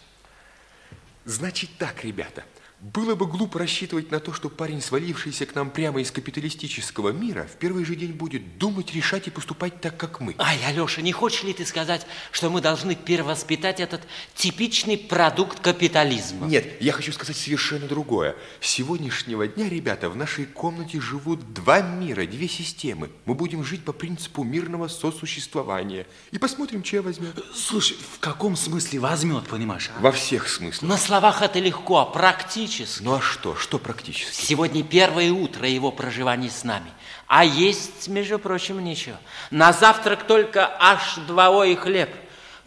Значит так, ребята, было бы глупо рассчитывать на то, что парень, свалившийся к нам прямо из капиталистического мира, в первый же день будет думать, решать и поступать так, как мы. Ай, Алеша, не хочешь ли ты сказать, что мы должны перевоспитать этот типичный продукт капитализма? Нет, я хочу сказать совершенно другое. С сегодняшнего дня, ребята, в нашей комнате живут два мира, две системы. Мы будем жить по принципу мирного сосуществования. И посмотрим, чья возьмет. Слушай, в каком смысле возьмет, понимаешь? а? Во всех смыслах. На словах это легко, а практически. Ну а что? Что практически? Сегодня первое утро его проживания с нами. А есть, между прочим, ничего. На завтрак только аж двое хлеб.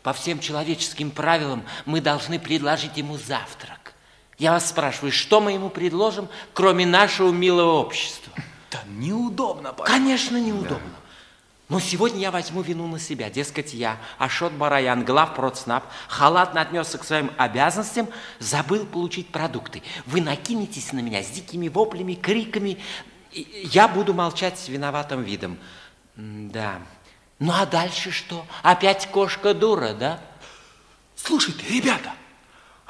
По всем человеческим правилам мы должны предложить ему завтрак. Я вас спрашиваю, что мы ему предложим, кроме нашего милого общества? Да неудобно, Конечно, неудобно. Но сегодня я возьму вину на себя. Дескать, я, Ашот Бараян, глав Продснаб, халатно отнесся к своим обязанностям, забыл получить продукты. Вы накинетесь на меня с дикими воплями, криками. Я буду молчать с виноватым видом. Да. Ну а дальше что? Опять кошка дура, да? Слушайте, ребята,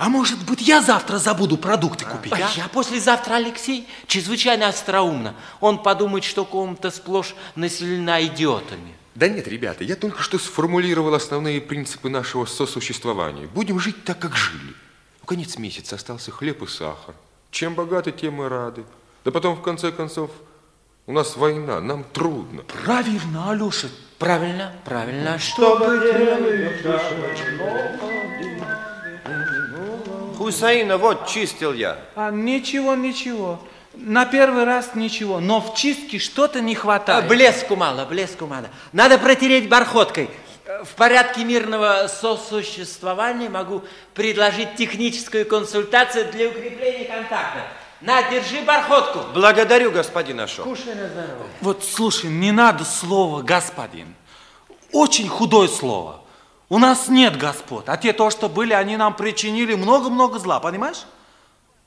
а может быть я завтра забуду продукты купить, А а? я послезавтра, Алексей, чрезвычайно остроумно. Он подумает, что комната сплошь населена идиотами. Да нет, ребята, я только что сформулировал основные принципы нашего сосуществования. Будем жить так, как жили. У конец месяца остался хлеб и сахар. Чем богаты, тем и рады. Да потом, в конце концов, у нас война, нам трудно. Правильно, Алеша. Правильно, правильно. Что бы Хусаина, вот чистил я. А, ничего, ничего. На первый раз ничего, но в чистке что-то не хватает. А, Блеску мало, блеску мало. Надо протереть бархоткой. Э, В порядке мирного сосуществования могу предложить техническую консультацию для укрепления контакта. На, держи бархотку. Благодарю, господин Ашот. Кушай на здоровье. Вот слушай, не надо слова господин. Очень худое слово. У нас нет господ, а те то, что были, они нам причинили много-много зла, понимаешь?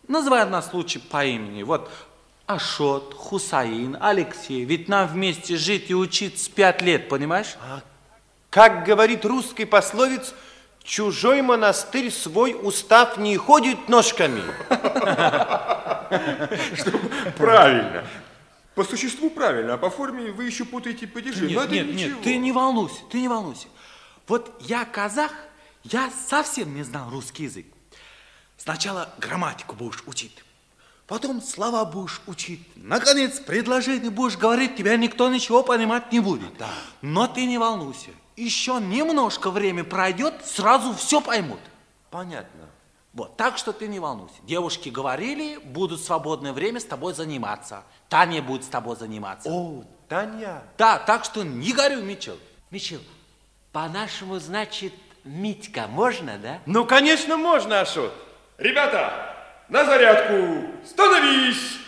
Называй нас лучше по имени. Вот Ашот, Хусаин, Алексей. Ведь нам вместе жить и учиться пять лет, понимаешь? Как говорит русский пословец, чужой монастырь свой устав не ходит ножками. (laughs) Правильно. По существу правильно, а по форме вы еще путаете падежи. Нет, нет, нет, ты не волнуйся, ты не волнуйся. Вот я казах, я совсем не знал русский язык. Сначала грамматику будешь учить, потом слова будешь учить, наконец предложение будешь говорить, тебя никто ничего понимать не будет. Да. Но ты не волнуйся, еще немножко время пройдет, сразу все поймут. Понятно. Вот, так что ты не волнуйся. Девушки говорили, будут свободное время с тобой заниматься. Таня будет с тобой заниматься. О, Таня. Да, так что не горю, Митчелл. Митчелл, по-нашему, значит, Митька. Можно, да? Ну, конечно, можно, Ашот. Ребята, на зарядку! Становись!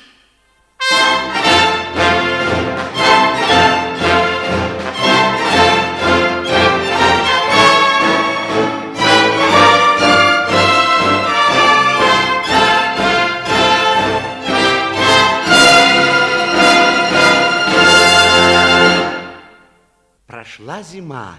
Прошла зима.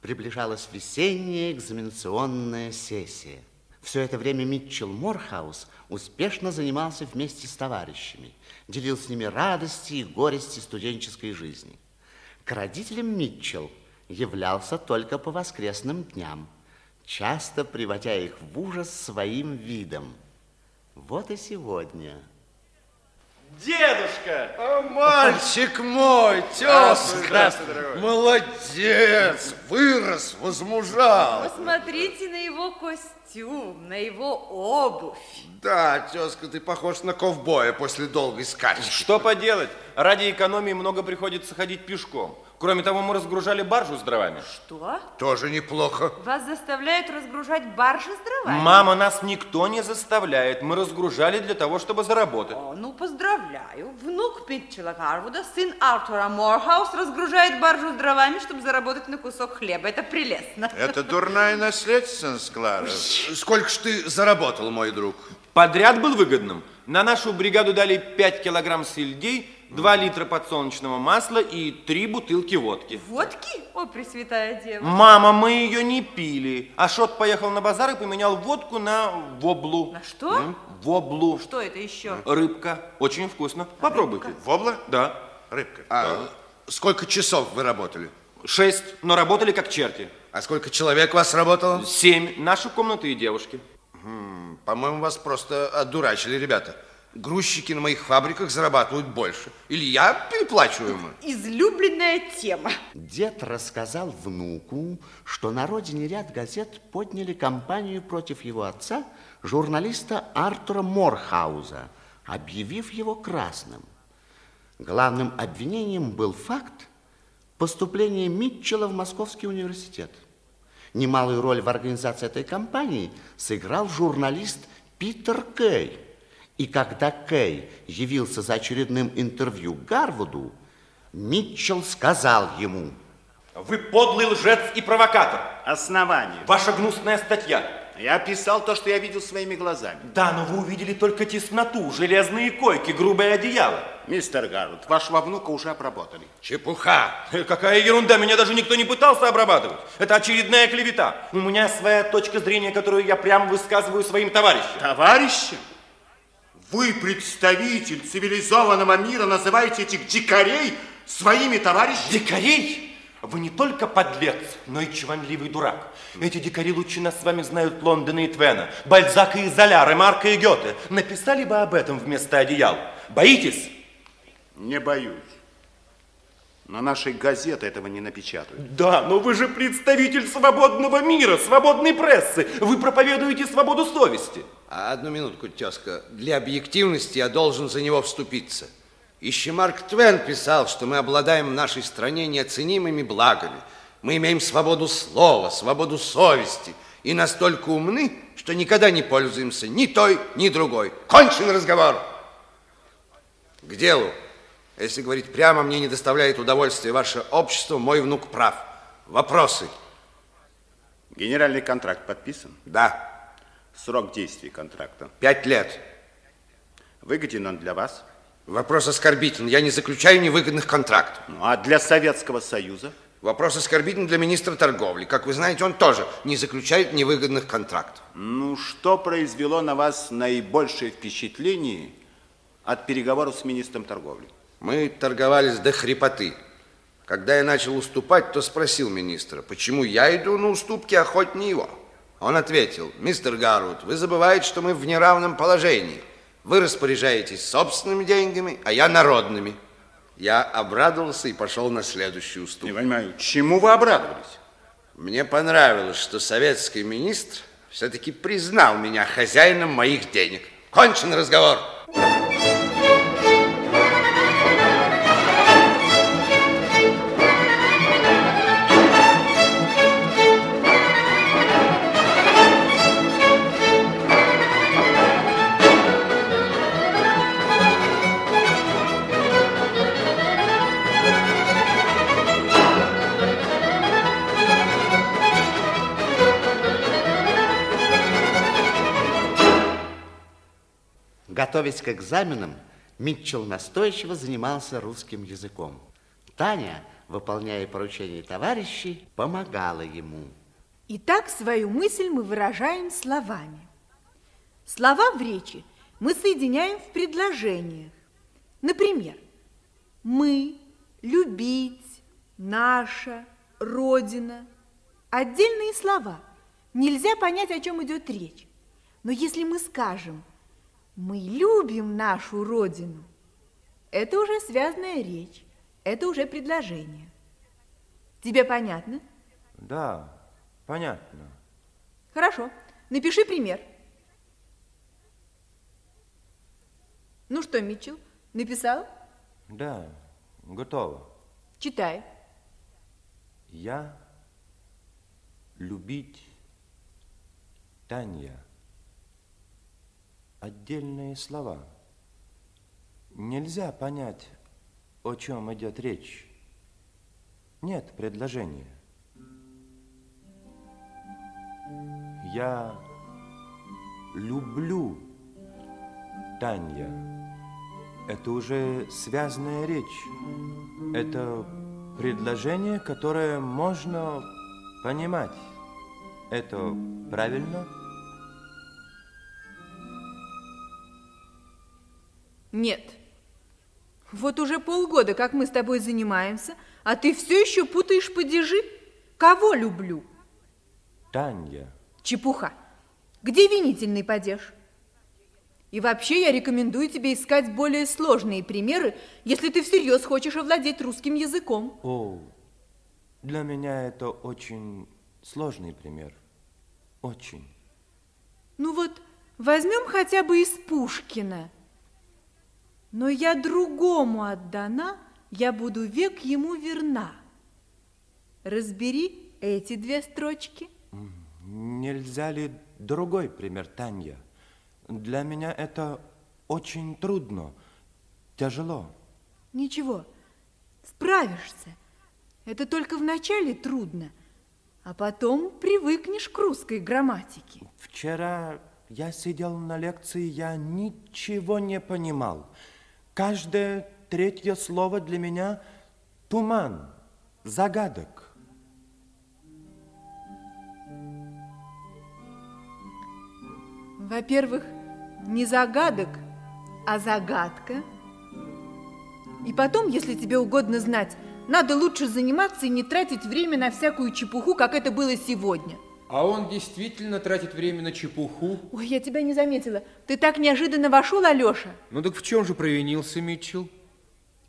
Приближалась весенняя экзаменационная сессия. Все это время Митчелл Морхаус успешно занимался вместе с товарищами, делил с ними радости и горести студенческой жизни. К родителям Митчелл являлся только по воскресным дням, часто приводя их в ужас своим видом. Вот и сегодня. Дедушка! О, мальчик мой, тезка! здравствуй, дорогой. Молодец, вырос, возмужал. Посмотрите на его костюм, на его обувь. Да, тезка, ты похож на ковбоя после долгой скачки. Что поделать? Ради экономии много приходится ходить пешком. Кроме того, мы разгружали баржу с дровами. Что? Тоже неплохо. Вас заставляют разгружать баржи с дровами? Мама, нас никто не заставляет. Мы разгружали для того, чтобы заработать. О, ну, поздравляю. Внук Митчелла Гарвуда, сын Артура Морхаус, разгружает баржу с дровами, чтобы заработать на кусок хлеба. Это прелестно. Это дурная наследственность, Клара. Сколько ж ты заработал, мой друг? Подряд был выгодным. На нашу бригаду дали 5 килограмм сельдей, 2 литра подсолнечного масла и 3 бутылки водки. Водки? О, Пресвятая Дева. Мама, мы ее не пили. Ашот поехал на базар и поменял водку на воблу. На что? М, Воблу. Что это еще? Рыбка. Очень вкусно. Попробуйте. Вобла? Да. Рыбка. А сколько часов вы работали? Шесть, но работали как черти. А сколько человек у вас работало? Семь. Наши комнаты и девушки. Хм, По-моему, вас просто одурачили, ребята. Грузчики на моих фабриках зарабатывают больше. Или я переплачиваю им? Излюбленная тема. Дед рассказал внуку, что на родине ряд газет подняли кампанию против его отца, журналиста Артура Морхауза, объявив его красным. Главным обвинением был факт поступления Митчелла в Московский университет. Немалую роль в организации этой кампании сыграл журналист Питер Кей. И когда Кей явился за очередным интервью Гарвуду, Митчелл сказал ему, Вы подлый лжец и провокатор. Основание. Ваша гнусная статья. Я описал то, что я видел своими глазами. Да, но вы увидели только тесноту, железные койки, грубое одеяло. Мистер Гарвуд, вашего внука уже обработали. Чепуха. Э, Какая ерунда, меня даже никто не пытался обрабатывать. Это очередная клевета. У меня своя точка зрения, которую я прямо высказываю своим товарищам. Товарищи? Вы, представитель цивилизованного мира, называете этих дикарей своими товарищами? Дикарей? Вы не только подлец, но и чванливый дурак. Эти дикари лучше нас с вами знают Лондона и Твена, Бальзака и Золя, Ремарка и Гёте. Написали бы об этом вместо одеял. Боитесь? Не боюсь. Но наши газеты этого не напечатают. Да, но вы же представитель свободного мира, свободной прессы. Вы проповедуете свободу совести. А Одну минутку, тезка. Для объективности я должен за него вступиться. Еще Марк Твен писал, что мы обладаем в нашей стране неоценимыми благами. Мы имеем свободу слова, свободу совести и настолько умны, что никогда не пользуемся ни той, ни другой. Кончен разговор. К делу. Если говорить прямо, мне не доставляет удовольствия ваше общество, мой внук прав. Вопросы? Генеральный контракт подписан? Да. Срок действия контракта? Пять лет. Выгоден он для вас? Вопрос оскорбительный. Я не заключаю невыгодных контрактов. Ну, а для Советского Союза? Вопрос оскорбительный для министра торговли. Как вы знаете, он тоже не заключает невыгодных контрактов. Ну, что произвело на вас наибольшее впечатление от переговоров с министром торговли? Мы торговались до хрипоты. Когда я начал уступать, то спросил министра, почему я иду на уступки, а хоть не его. Он ответил, мистер Гарвуд, вы забываете, что мы в неравном положении. Вы распоряжаетесь собственными деньгами, а я народными. Я обрадовался и пошел на следующую уступку. Не понимаю, чему вы обрадовались? Мне понравилось, что советский министр все-таки признал меня хозяином моих денег. Кончен разговор. Готовясь к экзаменам, Митчелл настойчиво занимался русским языком. Таня выполняя поручения товарищей, помогала ему. Итак, свою мысль мы выражаем словами. Слова в речи мы соединяем в предложениях. Например, мы, любить, наша, родина. Отдельные слова. Нельзя понять, о чем идет речь. Но если мы скажем «мы любим нашу родину», это уже связанная речь, это уже предложение. Тебе понятно? Да, понятно. Хорошо, напиши пример. Ну что, Митчелл, написал? Да, готово. Читай. Я любить Таня. Отдельные слова. Нельзя понять, о чем идет речь. Нет предложения. Я люблю Таня. Это уже связанная речь. Это предложение, которое можно понимать. Это правильно? Нет. Вот уже полгода, как мы с тобой занимаемся, а ты все еще путаешь падежи. Кого люблю? Таня. Чепуха. Где винительный падеж? И вообще я рекомендую тебе искать более сложные примеры, если ты всерьез хочешь овладеть русским языком. О, для меня это очень сложный пример. Очень. Ну вот, возьмем хотя бы из Пушкина. Но я другому отдана, я буду век ему верна. Разбери эти две строчки. Нельзя ли другой пример, Таня? Для меня это очень трудно, тяжело. Ничего, справишься. Это только вначале трудно, а потом привыкнешь к русской грамматике. Вчера я сидел на лекции, я ничего не понимал. Каждое третье слово для меня туман, загадок. Во-первых, не загадок, а загадка. И потом, если тебе угодно знать, надо лучше заниматься и не тратить время на всякую чепуху, как это было сегодня. А он действительно тратит время на чепуху? Ой, я тебя не заметила. Ты так неожиданно вошел, Алеша. Ну так в чем же провинился Митчелл?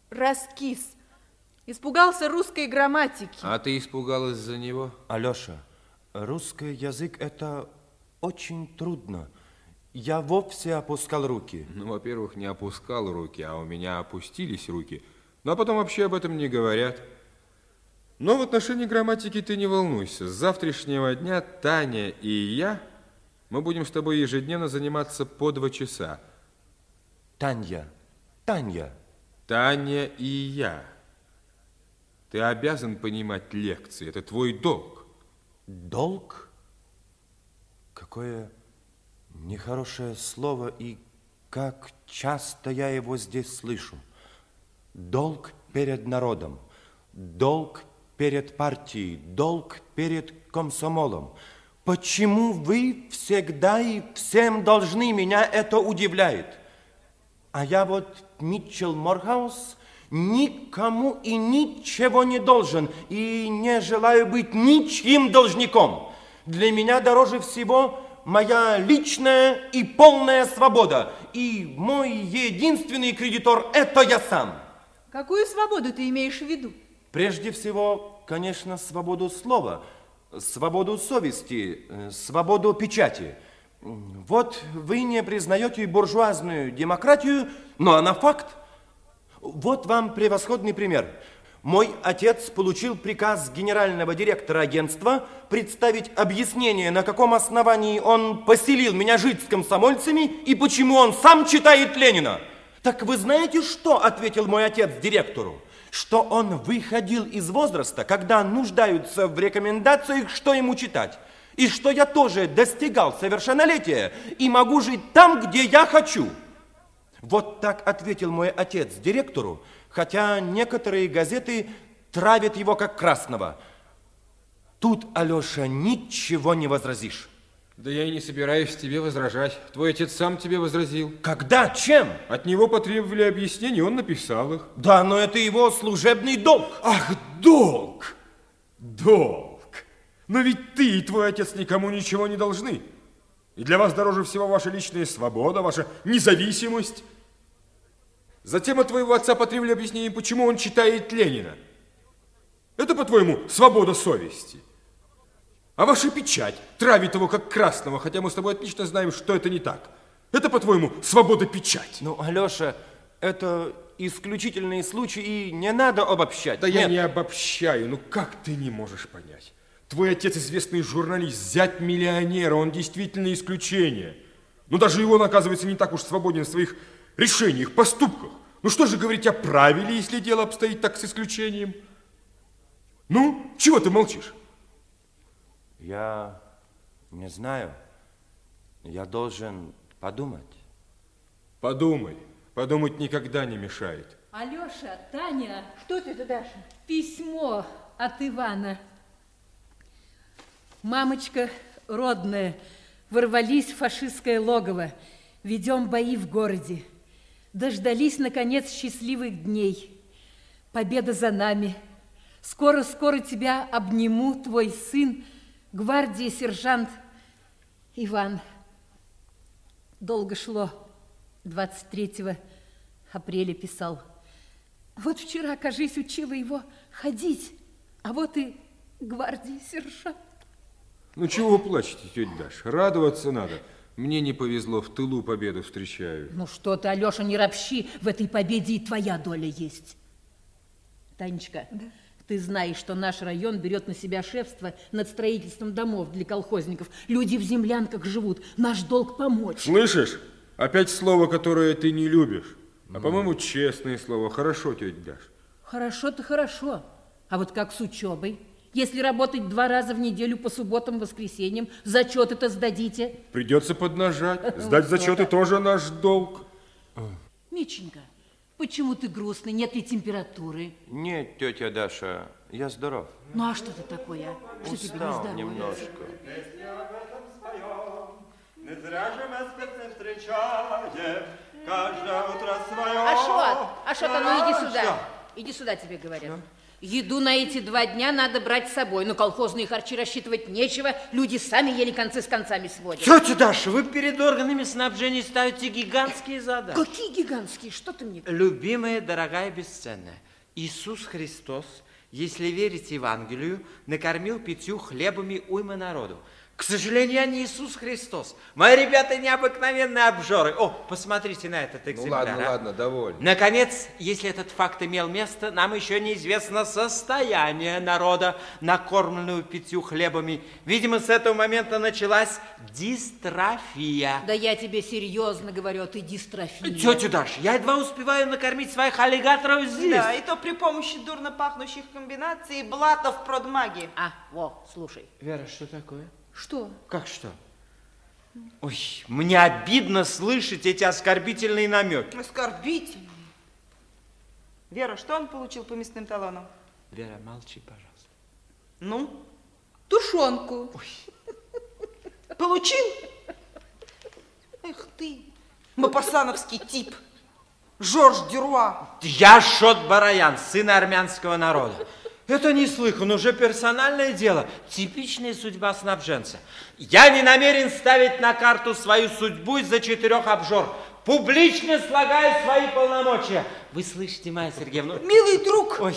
Раскис. Испугался русской грамматики. А ты испугалась за него? Алеша, русский язык это очень трудно. Я вовсе опускал руки. Ну, во-первых, не опускал руки, а у меня опустились руки. Ну, а потом вообще об этом не говорят. Но в отношении грамматики ты не волнуйся. С завтрашнего дня Таня и я, мы будем с тобой ежедневно заниматься по два часа. Таня, Таня. Таня и я. Ты обязан понимать лекции, это твой долг. Долг? Какое нехорошее слово, и как часто я его здесь слышу. Долг перед народом, долг перед партией, долг перед комсомолом. Почему вы всегда и всем должны, меня это удивляет. А я вот, Митчелл Морхаус, никому и ничего не должен, и не желаю быть ничьим должником. Для меня дороже всего моя личная и полная свобода. И мой единственный кредитор – это я сам. Какую свободу ты имеешь в виду? Прежде всего, конечно, свободу слова, свободу совести, э, свободу печати. Вот вы не признаете буржуазную демократию, но она факт. Вот вам превосходный пример. Мой отец получил приказ генерального директора агентства представить объяснение, на каком основании он поселил меня жить с комсомольцами и почему он сам читает Ленина. Так вы знаете, что ответил мой отец директору? Что он выходил из возраста, когда нуждаются в рекомендациях, что ему читать. И что я тоже достигал совершеннолетия и могу жить там, где я хочу. Вот так ответил мой отец директору, хотя некоторые газеты травит его как красного. Тут, Алеша, ничего не возразишь. Да я и не собираюсь тебе возражать. Твой отец сам тебе возразил. Когда? Чем? От него потребовали объяснений, он написал их. Да, но это его служебный долг. Ах, долг! Долг! Но ведь ты и твой отец никому ничего не должны. И для вас дороже всего ваша личная свобода, ваша независимость. Затем от твоего отца потребовали объяснение, почему он читает Ленина. Это, по-твоему, свобода совести. А ваша печать травит его как красного, хотя мы с тобой отлично знаем, что это не так. Это, по-твоему, свобода печать. Ну, Алеша, это исключительные случаи, и не надо обобщать. Да Нет. я не обобщаю. Ну, как ты не можешь понять? Твой отец известный журналист, зять миллионера, он действительно исключение. Но даже его, оказывается, не так уж свободен в своих решениях, поступках. Ну что же говорить о правиле, если дело обстоит так с исключением? Ну, чего ты молчишь? Я не знаю. Я должен подумать. Подумай. Подумать никогда не мешает. Алеша, Таня. Что ты это, Даша? Письмо от Ивана. Мамочка родная, ворвались в фашистское логово. Ведем бои в городе. Дождались, наконец, счастливых дней. Победа за нами. Скоро-скоро тебя обниму, твой сын, гвардии сержант Иван. Долго шло. 23 апреля писал. Вот вчера, кажись, учила его ходить, а вот и гвардии сержант. Ну, чего вы плачете, тетя Даша? Радоваться надо. Мне не повезло, в тылу победу встречаю. Ну что ты, Алеша, не ропщи, в этой победе и твоя доля есть. Танечка, да? Ты знаешь, что наш район берет на себя шефство над строительством домов для колхозников. Люди в землянках живут. Наш долг помочь. Слышишь? Опять слово, которое ты не любишь. А, ну. по-моему, честное слово. Хорошо, тетя Даш. Хорошо-то хорошо. А вот как с учебой? Если работать два раза в неделю по субботам, воскресеньям, зачеты-то сдадите? Придется поднажать. (laughs) Сдать зачеты тоже наш долг. Миченька, Почему ты грустный? Нет ли температуры? Нет, тетя Даша, я здоров. Ну а что ты такое? Что Устал тебе не немножко. Не зря же мы встречаем, каждое утро свое. Ашот, Ашот, а ну иди сюда. Иди сюда, тебе говорят. Еду на эти два дня надо брать с собой. Но колхозные харчи рассчитывать нечего. Люди сами еле концы с концами сводят. Тетя Даша, вы перед органами снабжения ставите гигантские задачи. Какие гигантские? Что ты мне Любимая, дорогая, бесценная. Иисус Христос, если верить Евангелию, накормил пятью хлебами уйма народу. К сожалению, я не Иисус Христос. Мои ребята необыкновенные обжоры. О, посмотрите на этот ну экземпляр. Ну ладно, а? ладно, довольно. Наконец, если этот факт имел место, нам еще неизвестно состояние народа, накормленного пятью хлебами. Видимо, с этого момента началась дистрофия. Да я тебе серьезно говорю, ты дистрофия. Тетя Даша, я едва успеваю накормить своих аллигаторов здесь. Да, и то при помощи дурно пахнущих комбинаций и блатов продмаги. А, во, слушай. Вера, что такое? Что? Как что? Ой, мне обидно слышать эти оскорбительные намеки. Оскорбительные? Вера, что он получил по мясным талонам? Вера, молчи, пожалуйста. Ну? Тушенку. Ой. (laughs) Получил? Эх ты, мапасановский тип. Жорж Дюруа. Я Шот Бараян, сын армянского народа. Это неслыханно, уже персональное дело. Типичная судьба снабженца. Я не намерен ставить на карту свою судьбу из-за четырех обжор. Публично слагаю свои полномочия. Вы слышите, Майя Сергеевна? Милый друг. Ой,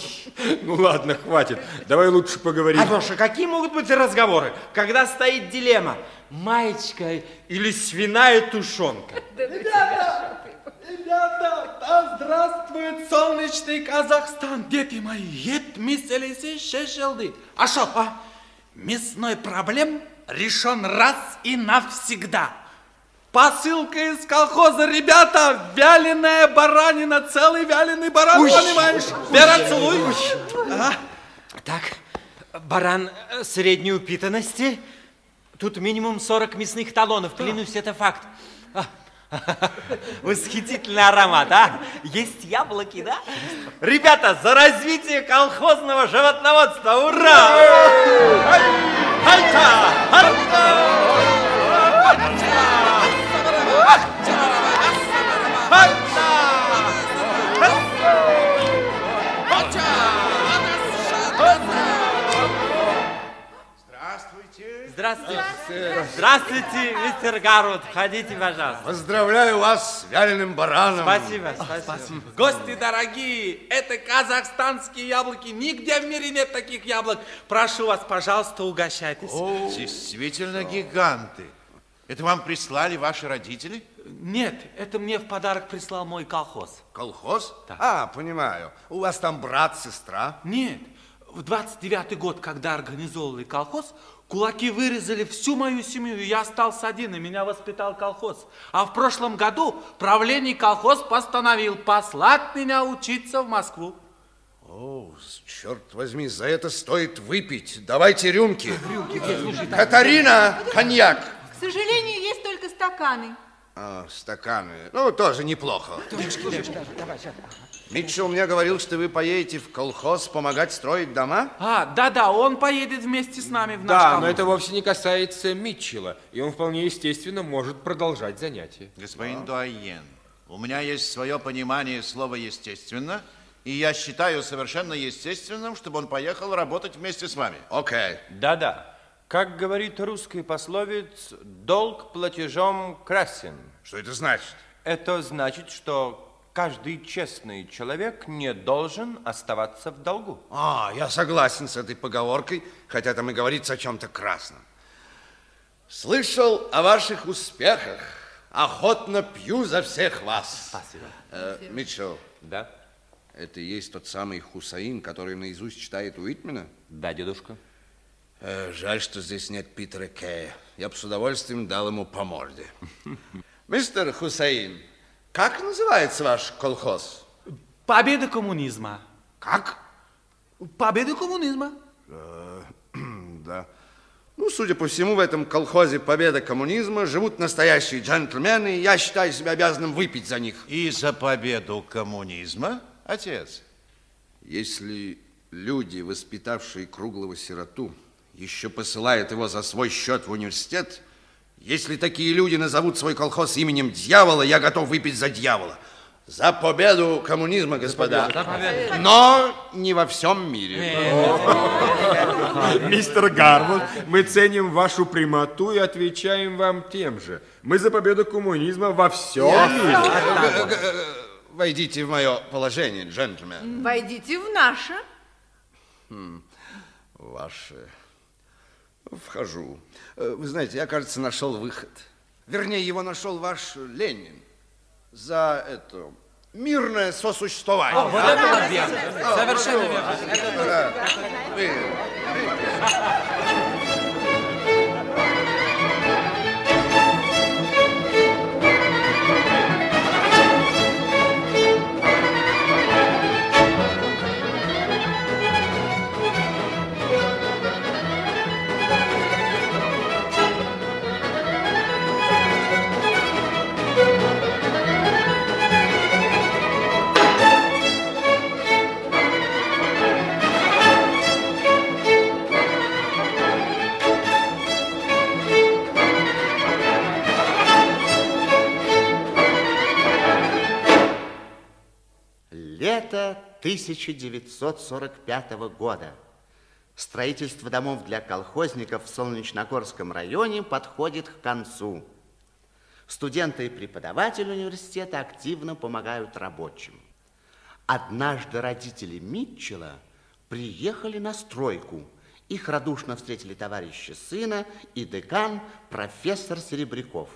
ну ладно, хватит. Давай лучше поговорим. Алеша, какие могут быть разговоры, когда стоит дилемма? Маечка или свиная тушенка? Ребята, Ребята, да здравствует солнечный Казахстан, дети мои. Миселиси шешелды. А что, а? Мясной проблем решен раз и навсегда. Посылка из колхоза, ребята, вяленая баранина, целый вяленый баран, Ой. понимаешь? Вера, целуй. А? Так, баран э, средней упитанности. Тут минимум 40 мясных талонов, клянусь, это факт. Восхитительный аромат, а? Есть яблоки, да? Ребята, за развитие колхозного животноводства! Ура! Альта! Здравствуйте. Здравствуйте. Здравствуйте, мистер Гарвуд. Входите, пожалуйста. Поздравляю вас с вяленым бараном. Спасибо, спасибо. Гости дорогие, это казахстанские яблоки. Нигде в мире нет таких яблок. Прошу вас, пожалуйста, угощайтесь. Действительно гиганты. Это вам прислали ваши родители? Нет, это мне в подарок прислал мой колхоз. Колхоз? А, понимаю. У вас там брат, сестра? Нет, в 29-й год, когда организовывали колхоз, кулаки вырезали всю мою семью, и я остался один, и меня воспитал колхоз. А в прошлом году правление колхоз постановил послать меня учиться в Москву. О, черт возьми, за это стоит выпить. Давайте рюмки. Рюмки, так- Катарина, коньяк. К сожалению, есть только стаканы. А, стаканы. Ну, тоже неплохо. Митчелл мне говорил, что вы поедете в колхоз помогать строить дома? А, да-да, он поедет вместе с нами в наш Да, но колхоз. это вовсе не касается Митчелла, и он вполне естественно может продолжать занятия. Господин Дуайен, у меня есть свое понимание слова «естественно», и я считаю совершенно естественным, чтобы он поехал работать вместе с вами. Окей. Да-да. Как говорит русский пословец, долг платежом красен. Что это значит? Это значит, что каждый честный человек не должен оставаться в долгу. А, я согласен с этой поговоркой, хотя там и говорится о чем-то красном. Слышал о ваших успехах. Охотно пью за всех вас. Спасибо. Э, Митчелл. Да? Это и есть тот самый Хусаин, который наизусть читает Уитмена? Да, дедушка. Э, жаль, что здесь нет Питера Кея. Я бы с удовольствием дал ему по морде. (laughs) Мистер Хусаин, как называется ваш колхоз? Победа коммунизма. Как? Победа коммунизма. Э, (clears throat) Да. Ну, судя по всему, в этом колхозе «Победа коммунизма» живут настоящие джентльмены, и я считаю себя обязанным выпить за них. И за победу коммунизма, отец? Если люди, воспитавшие круглого сироту, еще посылают его за свой счет в университет, если такие люди назовут свой колхоз именем дьявола, я готов выпить за дьявола. За победу коммунизма, господа. За победу. Но не во всем мире. (laughs) Мистер Гарвуд, мы ценим вашу прямоту и отвечаем вам тем же. Мы за победу коммунизма во всем мире. Войдите в мое положение, джентльмен. Войдите в наше. Хм, Ваше. Вхожу. Э, Вы знаете, я, кажется, нашел выход. Вернее, его нашел ваш Ленин. За это мирное сосуществование. О, вот это вот верно. Совершенно верно. Да. Вы- Лето 1945 года. Строительство домов для колхозников в Солнечногорском районе подходит к концу. Студенты и преподаватели университета активно помогают рабочим. Однажды родители Митчелла приехали на стройку. Их радушно встретили товарищи сына и декан профессор Серебряков.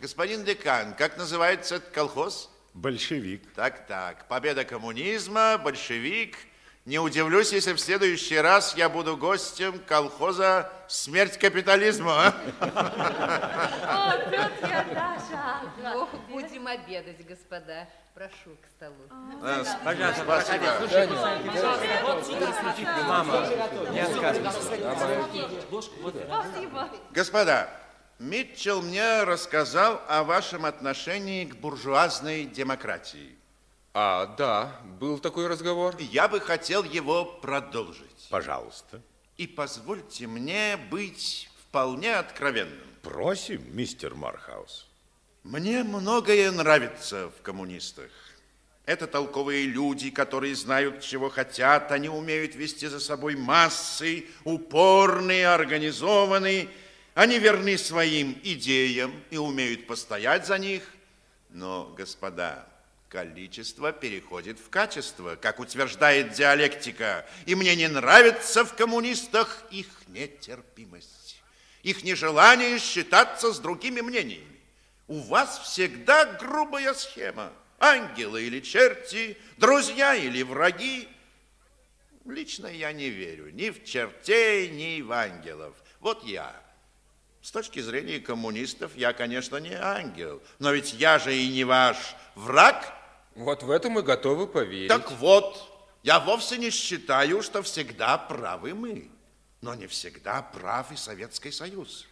Господин декан, как называется этот колхоз? Большевик. Так, так. Победа коммунизма, большевик. Не удивлюсь, если в следующий раз я буду гостем колхоза «Смерть капитализму». а? О, тетя Даша! Ох, будем обедать, господа. Прошу к столу. Э, Пожалуйста, спасибо. сюда. Мама, не отказывайся. Господа, Митчелл мне рассказал о вашем отношении к буржуазной демократии. А, да, был такой разговор. Я бы хотел его продолжить. Пожалуйста. И позвольте мне быть вполне откровенным. Просим, мистер Мархаус. Мне многое нравится в коммунистах. Это толковые люди, которые знают, чего хотят. Они умеют вести за собой массы, упорные, организованные. Они верны своим идеям и умеют постоять за них. Но, господа, количество переходит в качество, как утверждает диалектика. И мне не нравится в коммунистах их нетерпимость, их нежелание считаться с другими мнениями. У вас всегда грубая схема. Ангелы или черти, друзья или враги. Лично я не верю ни в чертей, ни в ангелов. Вот я. С точки зрения коммунистов я, конечно, не ангел, но ведь я же и не ваш враг. Вот в это мы готовы поверить. Так вот, я вовсе не считаю, что всегда правы мы, но не всегда прав и Советский Союз.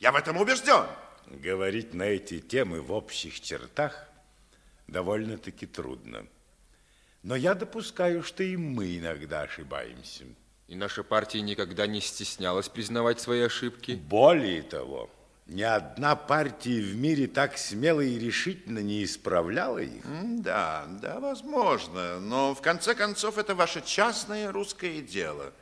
Я в этом убежден. Говорить на эти темы в общих чертах довольно-таки трудно. Но я допускаю, что и мы иногда ошибаемся. И наша партия никогда не стеснялась признавать свои ошибки. Более того, ни одна партия в мире так смело и решительно не исправляла их. Да, да, возможно. Но в конце концов это ваше частное русское дело.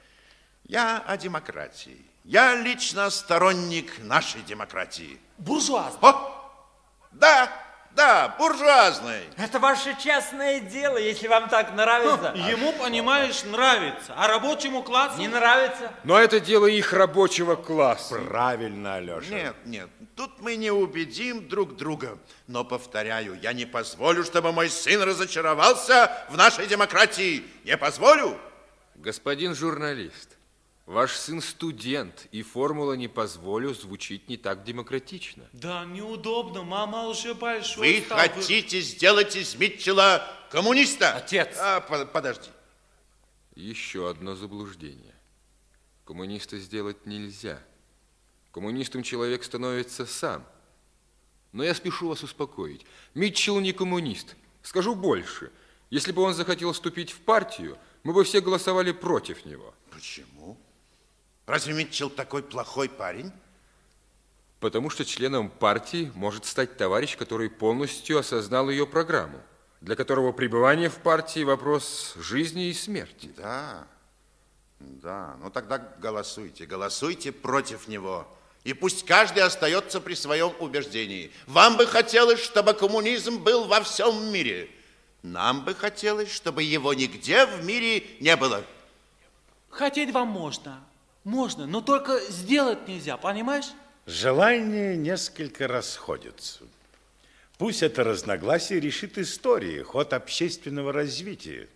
Я о демократии. Я лично сторонник нашей демократии. Буржуазной. О, да, да, буржуазной. Это ваше частное дело, если вам так нравится. Ему, понимаешь, нравится, а рабочему классу... Не нравится? Но это дело их рабочего класса. Правильно, Алеша. Нет, нет, тут мы не убедим друг друга. Но, повторяю, я не позволю, чтобы мой сын разочаровался в нашей демократии. Не позволю. Господин журналист, ваш сын студент, и формула «не позволю» звучит не так демократично. Да, неудобно, мама уже большой Вы стал. хотите сделать из Митчелла коммуниста? Отец. А, по- подожди. Еще одно заблуждение. Коммуниста сделать нельзя. Коммунистом человек становится сам. Но я спешу вас успокоить. Митчелл не коммунист. Скажу больше. Если бы он захотел вступить в партию, мы бы все голосовали против него. Почему? Разве Митчелл такой плохой парень? Потому что членом партии может стать товарищ, который полностью осознал ее программу, для которого пребывание в партии – вопрос жизни и смерти. Да, да. Ну тогда голосуйте, голосуйте против него. И пусть каждый остается при своем убеждении. Вам бы хотелось, чтобы коммунизм был во всем мире. Нам бы хотелось, чтобы его нигде в мире не было. Хотеть вам можно, можно, но только сделать нельзя, понимаешь? Желания несколько расходятся. Пусть это разногласие решит история, ход общественного развития.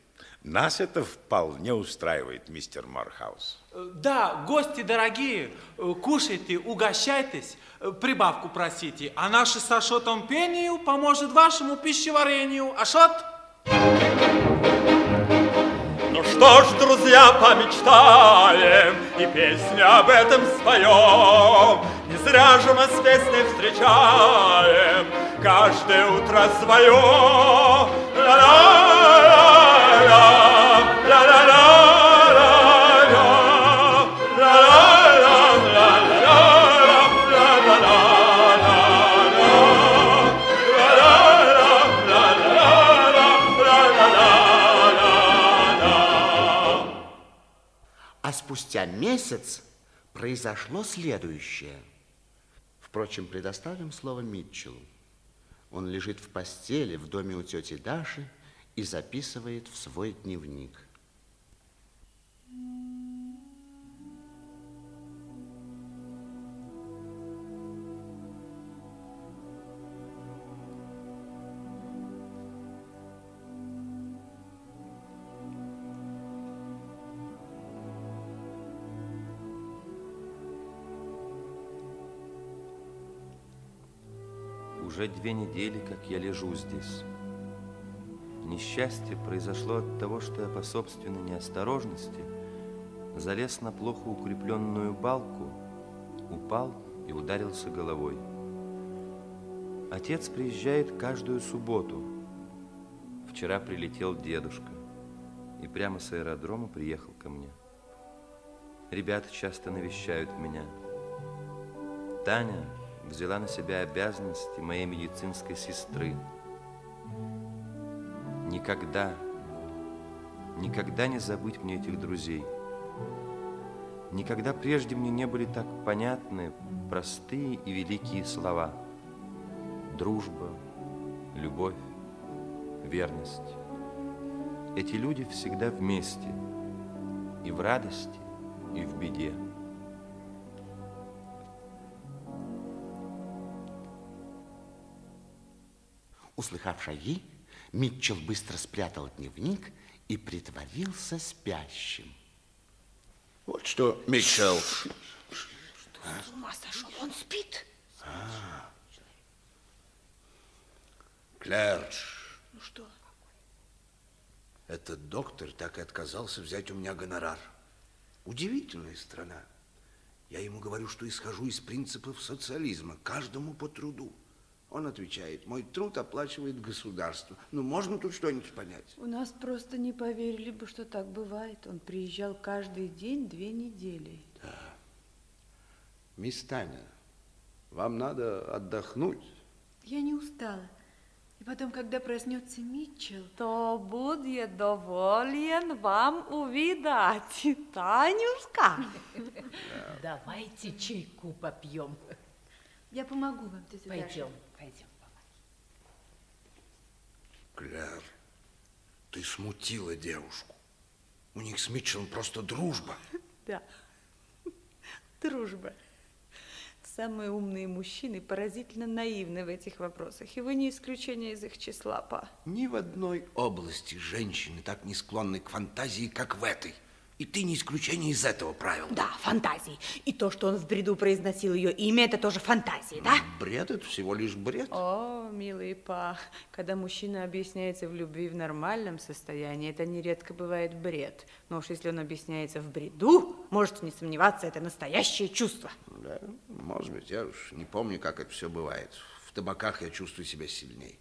Нас это вполне устраивает, мистер Мархаус. Э, Да, гости дорогие, э, кушайте, угощайтесь, э, прибавку просите, а наши с Ашотом пению поможет вашему пищеварению. Ашот? Ну что ж, друзья, помечтаем и песню об этом споем. Не зря же мы с песней встречаем каждое утро свое. Ла-ла-ла-ла, спустя месяц произошло следующее. Впрочем, предоставим слово Митчеллу. Он лежит в постели в доме у тети Даши и записывает в свой дневник. Уже две недели, как я лежу здесь. Несчастье произошло от того, что я по собственной неосторожности залез на плохо укрепленную балку, упал и ударился головой. Отец приезжает каждую субботу. Вчера прилетел дедушка и прямо с аэродрома приехал ко мне. Ребята часто навещают меня. Таня взяла на себя обязанности моей медицинской сестры. Никогда, никогда не забыть мне этих друзей. Никогда прежде мне не были так понятны простые и великие слова. Дружба, любовь, верность. Эти люди всегда вместе, и в радости, и в беде. Услыхав шаги, Митчелл быстро спрятал дневник и притворился спящим. Вот что, Митчелл. Что, с ума сошел? Он спит? А. Клэр, Ну что? этот доктор так и отказался взять у меня гонорар. Удивительная страна. Я ему говорю, что исхожу из принципов социализма, каждому по труду. Он отвечает, мой труд оплачивает государство. Ну, можно тут что-нибудь понять? У нас просто не поверили бы, что так бывает. Он приезжал каждый день две недели. Мисс Таня, вам надо отдохнуть. Я не устала. И потом, когда проснется Митчелл... То будет доволен вам увидать, (laughs) Танюшка. (laughs) Давайте чайку попьем. Я помогу вам, тетя Даша. Пойдем, пойдем. Клэр, ты смутила девушку. У них с Митчеллом просто дружба. (laughs) Да, (laughs) дружба. Самые умные мужчины поразительно наивны в этих вопросах, и вы не исключение из их числа, па. Ни в одной области женщины так не склонны к фантазии, как в этой. И ты не исключение из этого правила. Да, фантазии. И то, что он в бреду произносил ее имя, это тоже фантазии, да? Бред – это всего лишь бред. О, милый па, когда мужчина объясняется в любви в нормальном состоянии, это нередко бывает бред. Но уж если он объясняется в бреду, можете не сомневаться, это настоящее чувство. Да, может быть, я уж не помню, как это все бывает. В табаках я чувствую себя сильней.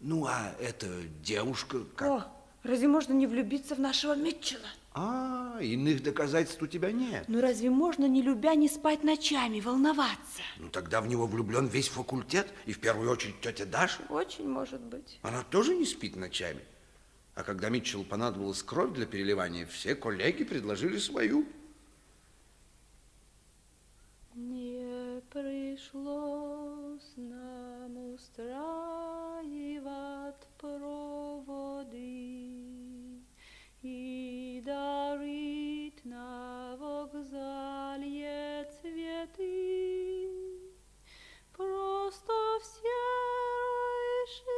Ну, а эта девушка как? О, разве можно не влюбиться в нашего Митчелла? А, иных доказательств у тебя нет. Ну разве можно, не любя, не спать ночами, волноваться? Ну тогда в него влюблен весь факультет, и в первую очередь тетя Даша. Очень может быть. Она тоже не спит ночами. А когда Митчеллу понадобилась кровь для переливания, все коллеги предложили свою. Не пришлось нам устраивать проводы и дарить на вокзале цветы. Просто все шинели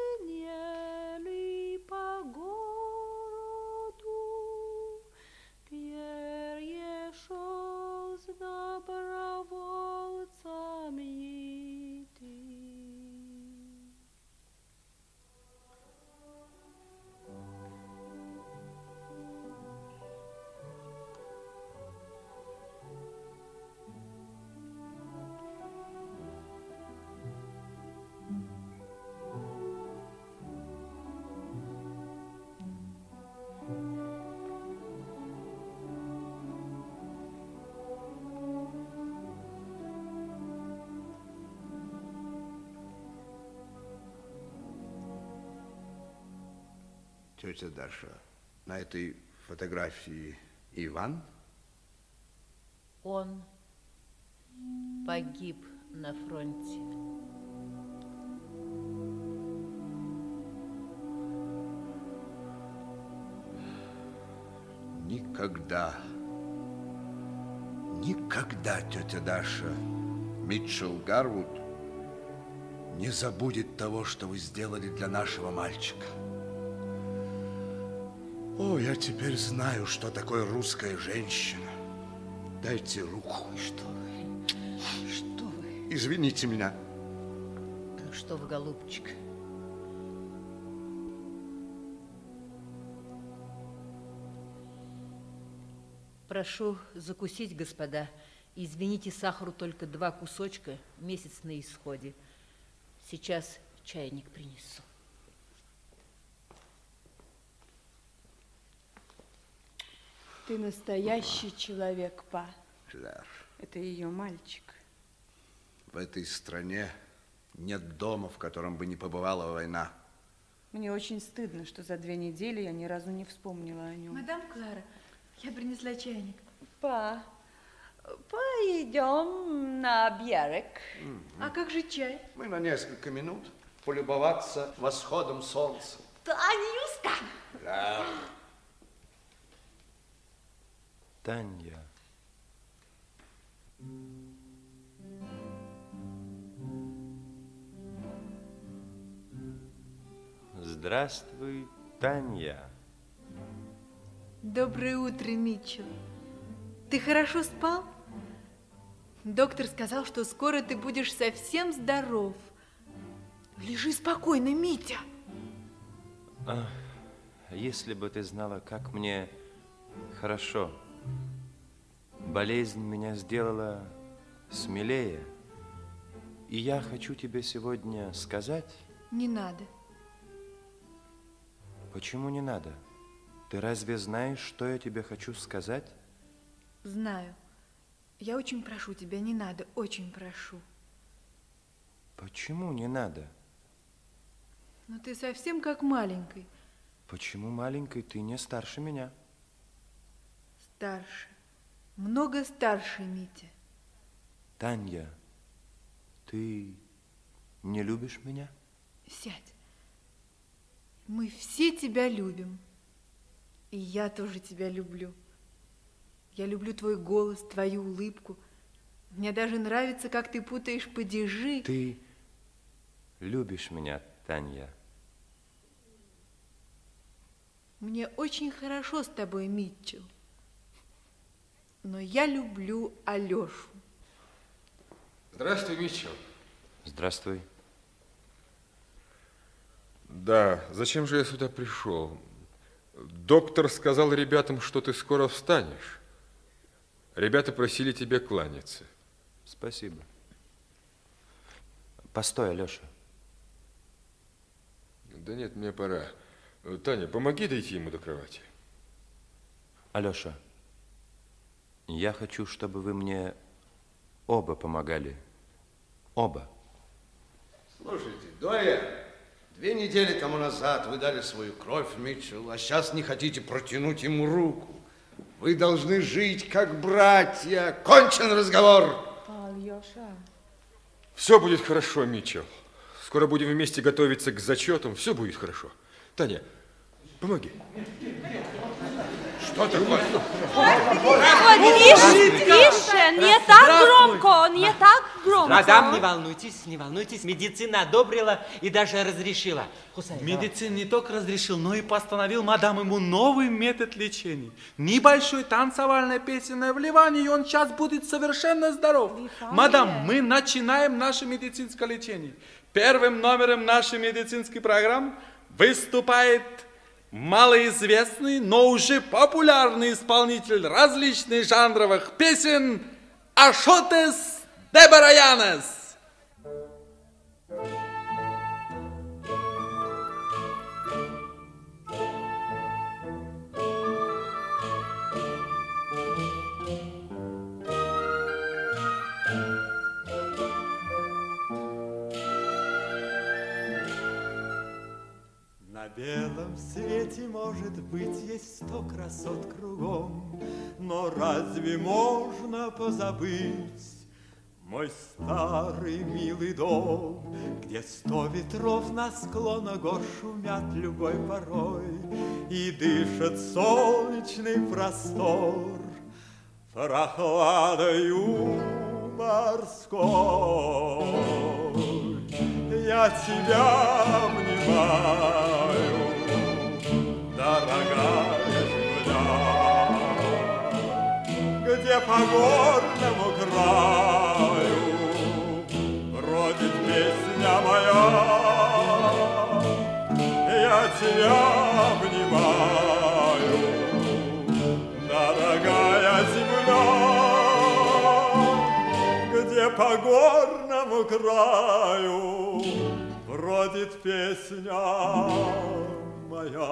Тетя Даша, на этой фотографии Иван? Он погиб на фронте. Никогда, никогда, тетя Даша, Митчелл Гарвуд не забудет того, что вы сделали для нашего мальчика. О, я теперь знаю, что такое русская женщина. Дайте руку. Что вы? Что вы? Извините меня. Что вы, голубчик? Прошу закусить, господа. Извините, сахару только два кусочка, месяц на исходе. Сейчас чайник принесу. Ты настоящий человек, па. Клэр, Это ее мальчик. в этой стране нет дома, в котором бы не побывала война. Мне очень стыдно, что за две недели я ни разу не вспомнила о нем. Мадам Клара, я принесла чайник. Па, пойдем на берег. А как же чай? Мы на несколько минут полюбоваться восходом солнца. Танюшка! Клэр. Таня. Здравствуй, Таня. Доброе утро, Митчелл. Ты хорошо спал? Доктор сказал, что скоро ты будешь совсем здоров. Лежи спокойно, Митя. Ах, если бы ты знала, как мне хорошо. Болезнь меня сделала смелее. И я хочу тебе сегодня сказать, Не надо. почему не надо. Ты разве знаешь, что я тебе хочу сказать? Знаю. Я очень прошу тебя, не надо, очень прошу. Почему не надо? Но ты совсем как маленький. Почему маленькой ты не старше меня? Старше. Много старше, Митя. Таня, ты не любишь меня? Сядь. Мы все тебя любим. И я тоже тебя люблю. Я люблю твой голос, твою улыбку. Мне даже нравится, как ты путаешь падежи. Ты любишь меня, Таня. Мне очень хорошо с тобой, Митчелл. Но я люблю Алешу. Здравствуй, Митчелл. Здравствуй. Да, зачем же я сюда пришел? Доктор сказал ребятам, что ты скоро встанешь. Ребята просили тебя кланяться. Спасибо. Постой, Алеша. Да нет, мне пора. Таня, помоги дойти ему до кровати. Алеша, я хочу, чтобы вы мне оба помогали. Оба. Слушайте, Доя, две недели тому назад вы дали свою кровь Митчеллу, а сейчас не хотите протянуть ему руку. Вы должны жить как братья. Кончен разговор. Алеша. Все будет хорошо, Митчелл. Скоро будем вместе готовиться к зачетам. Все будет хорошо. Таня, помоги. Вот, тише, тише, не так громко, не так громко. Мадам, не волнуйтесь, не волнуйтесь. Медицина одобрила и даже разрешила. Хусайн, Медицин не только разрешил, но и постановил мадам ему новый метод лечения. Небольшой танцевальное песенное вливание, и он сейчас будет совершенно здоров. Мадам, мы начинаем наше медицинское лечение. Первым номером нашей медицинской программы выступает малоизвестный, но уже популярный исполнитель различных жанровых песен Ашотес Дебараянес. Белом свете, может быть, есть сто красот кругом, Но разве можно позабыть мой старый милый дом, Где сто ветров на склонах гор шумят любой порой И дышит солнечный простор прохладою морской. Я тебя обнимаю, по горному краю бродит песня моя. Я тебя обнимаю, дорогая земля, по горному краю бродит песня моя.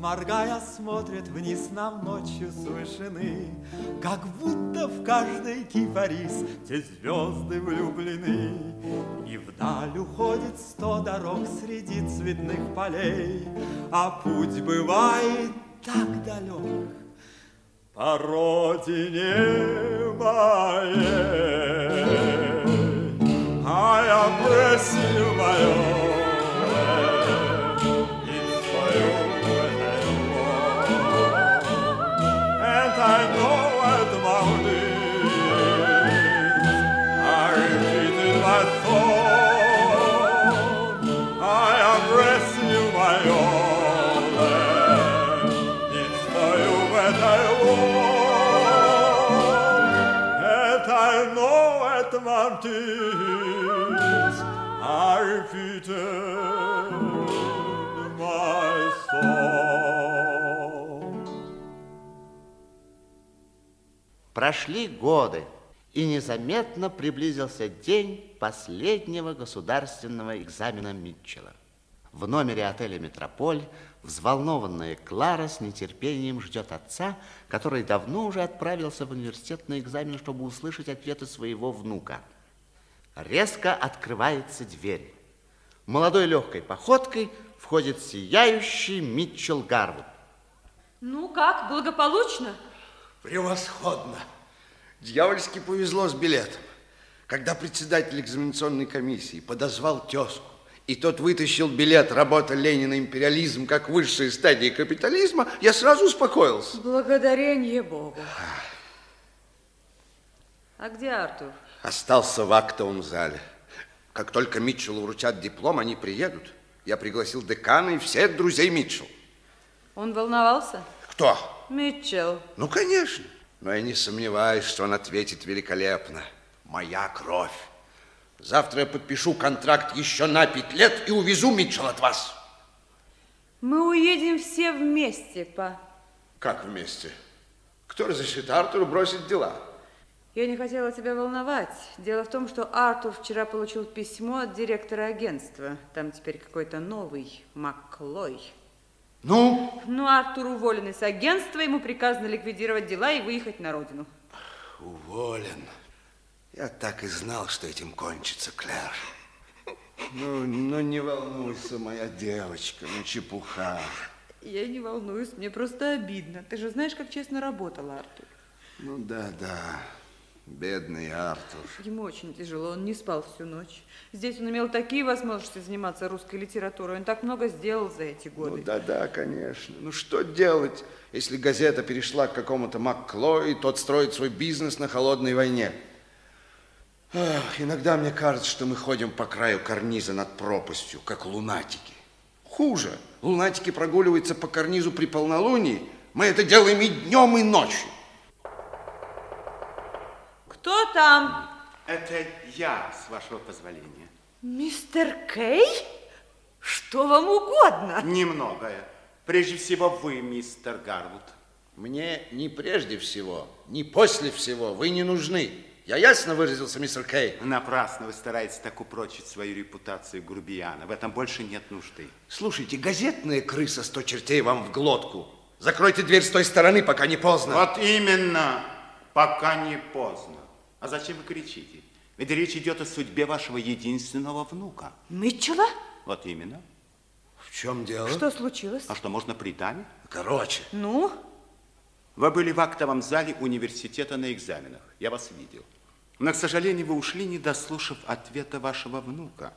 Моргая, смотрят вниз нам ночью с вышины, Как будто в каждый кипарис те звезды влюблены. И вдаль уходит сто дорог среди цветных полей, А путь бывает так далек по родине моей. I am blessing mountains are repeated my thought. Прошли годы, и незаметно приблизился день последнего государственного экзамена Митчелла. В номере отеля «Метрополь» взволнованная Клара с нетерпением ждет отца, который давно уже отправился в университет на экзамен, чтобы услышать ответы своего внука. Резко открывается дверь. Молодой легкой походкой входит сияющий Митчелл Гарвуд. Ну как, благополучно? Превосходно. Дьявольски повезло с билетом. Когда председатель экзаменационной комиссии подозвал тезку, и тот вытащил билет «Работа Ленина. Империализм как высшая стадия капитализма», я сразу успокоился. Благодарение Богу. А где Артур? Остался в актовом зале. Как только Митчеллу вручат диплом, они приедут. Я пригласил декана и всех друзей Митчелл. Он волновался? Кто? Митчелл. Ну, конечно. Но я не сомневаюсь, что он ответит великолепно. Моя кровь. Завтра я подпишу контракт еще на пять лет и увезу Митчелл от вас. Мы уедем все вместе, па. Как вместе? Кто разрешит Артуру бросить дела? Я не хотела тебя волновать. Дело в том, что Артур вчера получил письмо от директора агентства. Там теперь какой-то новый Макклой. Ну? Ну, Артур уволен из агентства, ему приказано ликвидировать дела и выехать на родину. Уволен. Я так и знал, что этим кончится, Клэр. Ну, ну не волнуйся, моя девочка, ну чепуха. Я не волнуюсь, мне просто обидно. Ты же знаешь, как честно работал Артур. Ну да, да. Бедный Артур. Ему очень тяжело, он не спал всю ночь. Здесь он имел такие возможности заниматься русской литературой, он так много сделал за эти годы. Ну да, да, конечно. Ну что делать, если газета перешла к какому-то Маккло, и тот строит свой бизнес на холодной войне? Ах, иногда мне кажется, что мы ходим по краю карниза над пропастью, как лунатики. Хуже. Лунатики прогуливаются по карнизу при полнолунии. Мы это делаем и днем, и ночью. Кто там? Это я, с вашего позволения. Мистер Кей? Что вам угодно? Немногое. Прежде всего вы, мистер Гарвуд. Мне не прежде всего, не после всего вы не нужны. Я ясно выразился, мистер Кей? Напрасно вы стараетесь так упрочить свою репутацию грубияна. В этом больше нет нужды. Слушайте, газетная крыса сто чертей вам в глотку. Закройте дверь с той стороны, пока не поздно. Вот именно, пока не поздно. А зачем вы кричите? Ведь речь идет о судьбе вашего единственного внука. Митчелла? Вот именно. В чем дело? Что случилось? А что, можно придами? Короче. Ну? Вы были в актовом зале университета на экзаменах. Я вас видел. Но, к сожалению, вы ушли, не дослушав ответа вашего внука.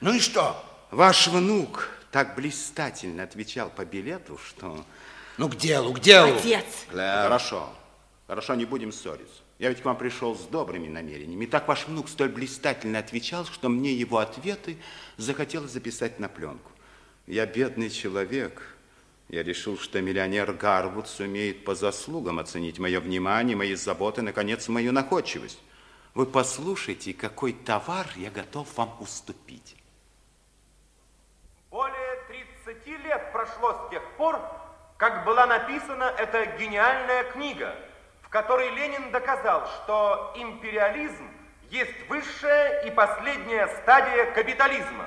Ну и что? Ваш внук так блистательно отвечал по билету, что... Ну, к делу, к делу. Отец. Клэр. Хорошо. Хорошо, не будем ссориться. Я ведь к вам пришел с добрыми намерениями. Так ваш внук столь блистательно отвечал, что мне его ответы захотелось записать на пленку. Я бедный человек. Я решил, что миллионер Гарвуд сумеет по заслугам оценить мое внимание, мои заботы, наконец, мою находчивость. Вы послушайте, какой товар я готов вам уступить. Более 30 лет прошло с тех пор, как была написана эта гениальная книга, которой Ленин доказал, что империализм есть высшая и последняя стадия капитализма.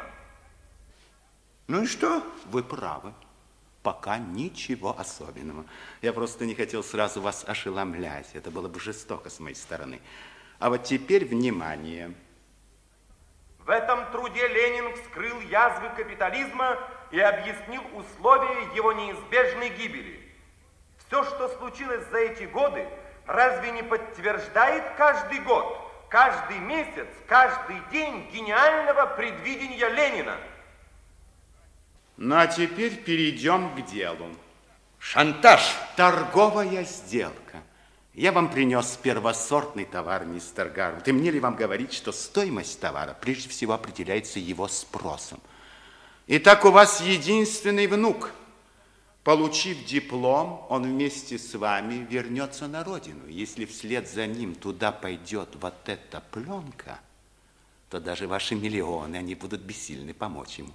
Ну и что? Вы правы. Пока ничего особенного. Я просто не хотел сразу вас ошеломлять. Это было бы жестоко с моей стороны. А вот теперь внимание. В этом труде Ленин вскрыл язвы капитализма и объяснил условия его неизбежной гибели. Все, что случилось за эти годы, разве не подтверждает каждый год, каждый месяц, каждый день гениального предвидения Ленина? Ну а теперь перейдем к делу. Шантаж. Торговая сделка. Я вам принес первосортный товар, мистер Гарвуд. И мне ли вам говорить, что стоимость товара прежде всего определяется его спросом? Итак, у вас единственный внук. Получив диплом, он вместе с вами вернется на родину. Если вслед за ним туда пойдет вот эта пленка, то даже ваши миллионы, они будут бессильны помочь ему.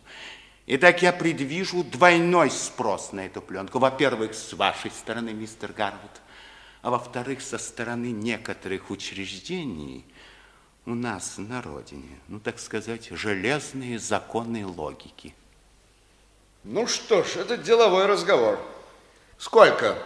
Итак, я предвижу двойной спрос на эту пленку. Во-первых, с вашей стороны, мистер Гарвуд, а во-вторых, со стороны некоторых учреждений у нас на родине, ну, так сказать, железные законы логики. Ну что ж, это деловой разговор. Сколько?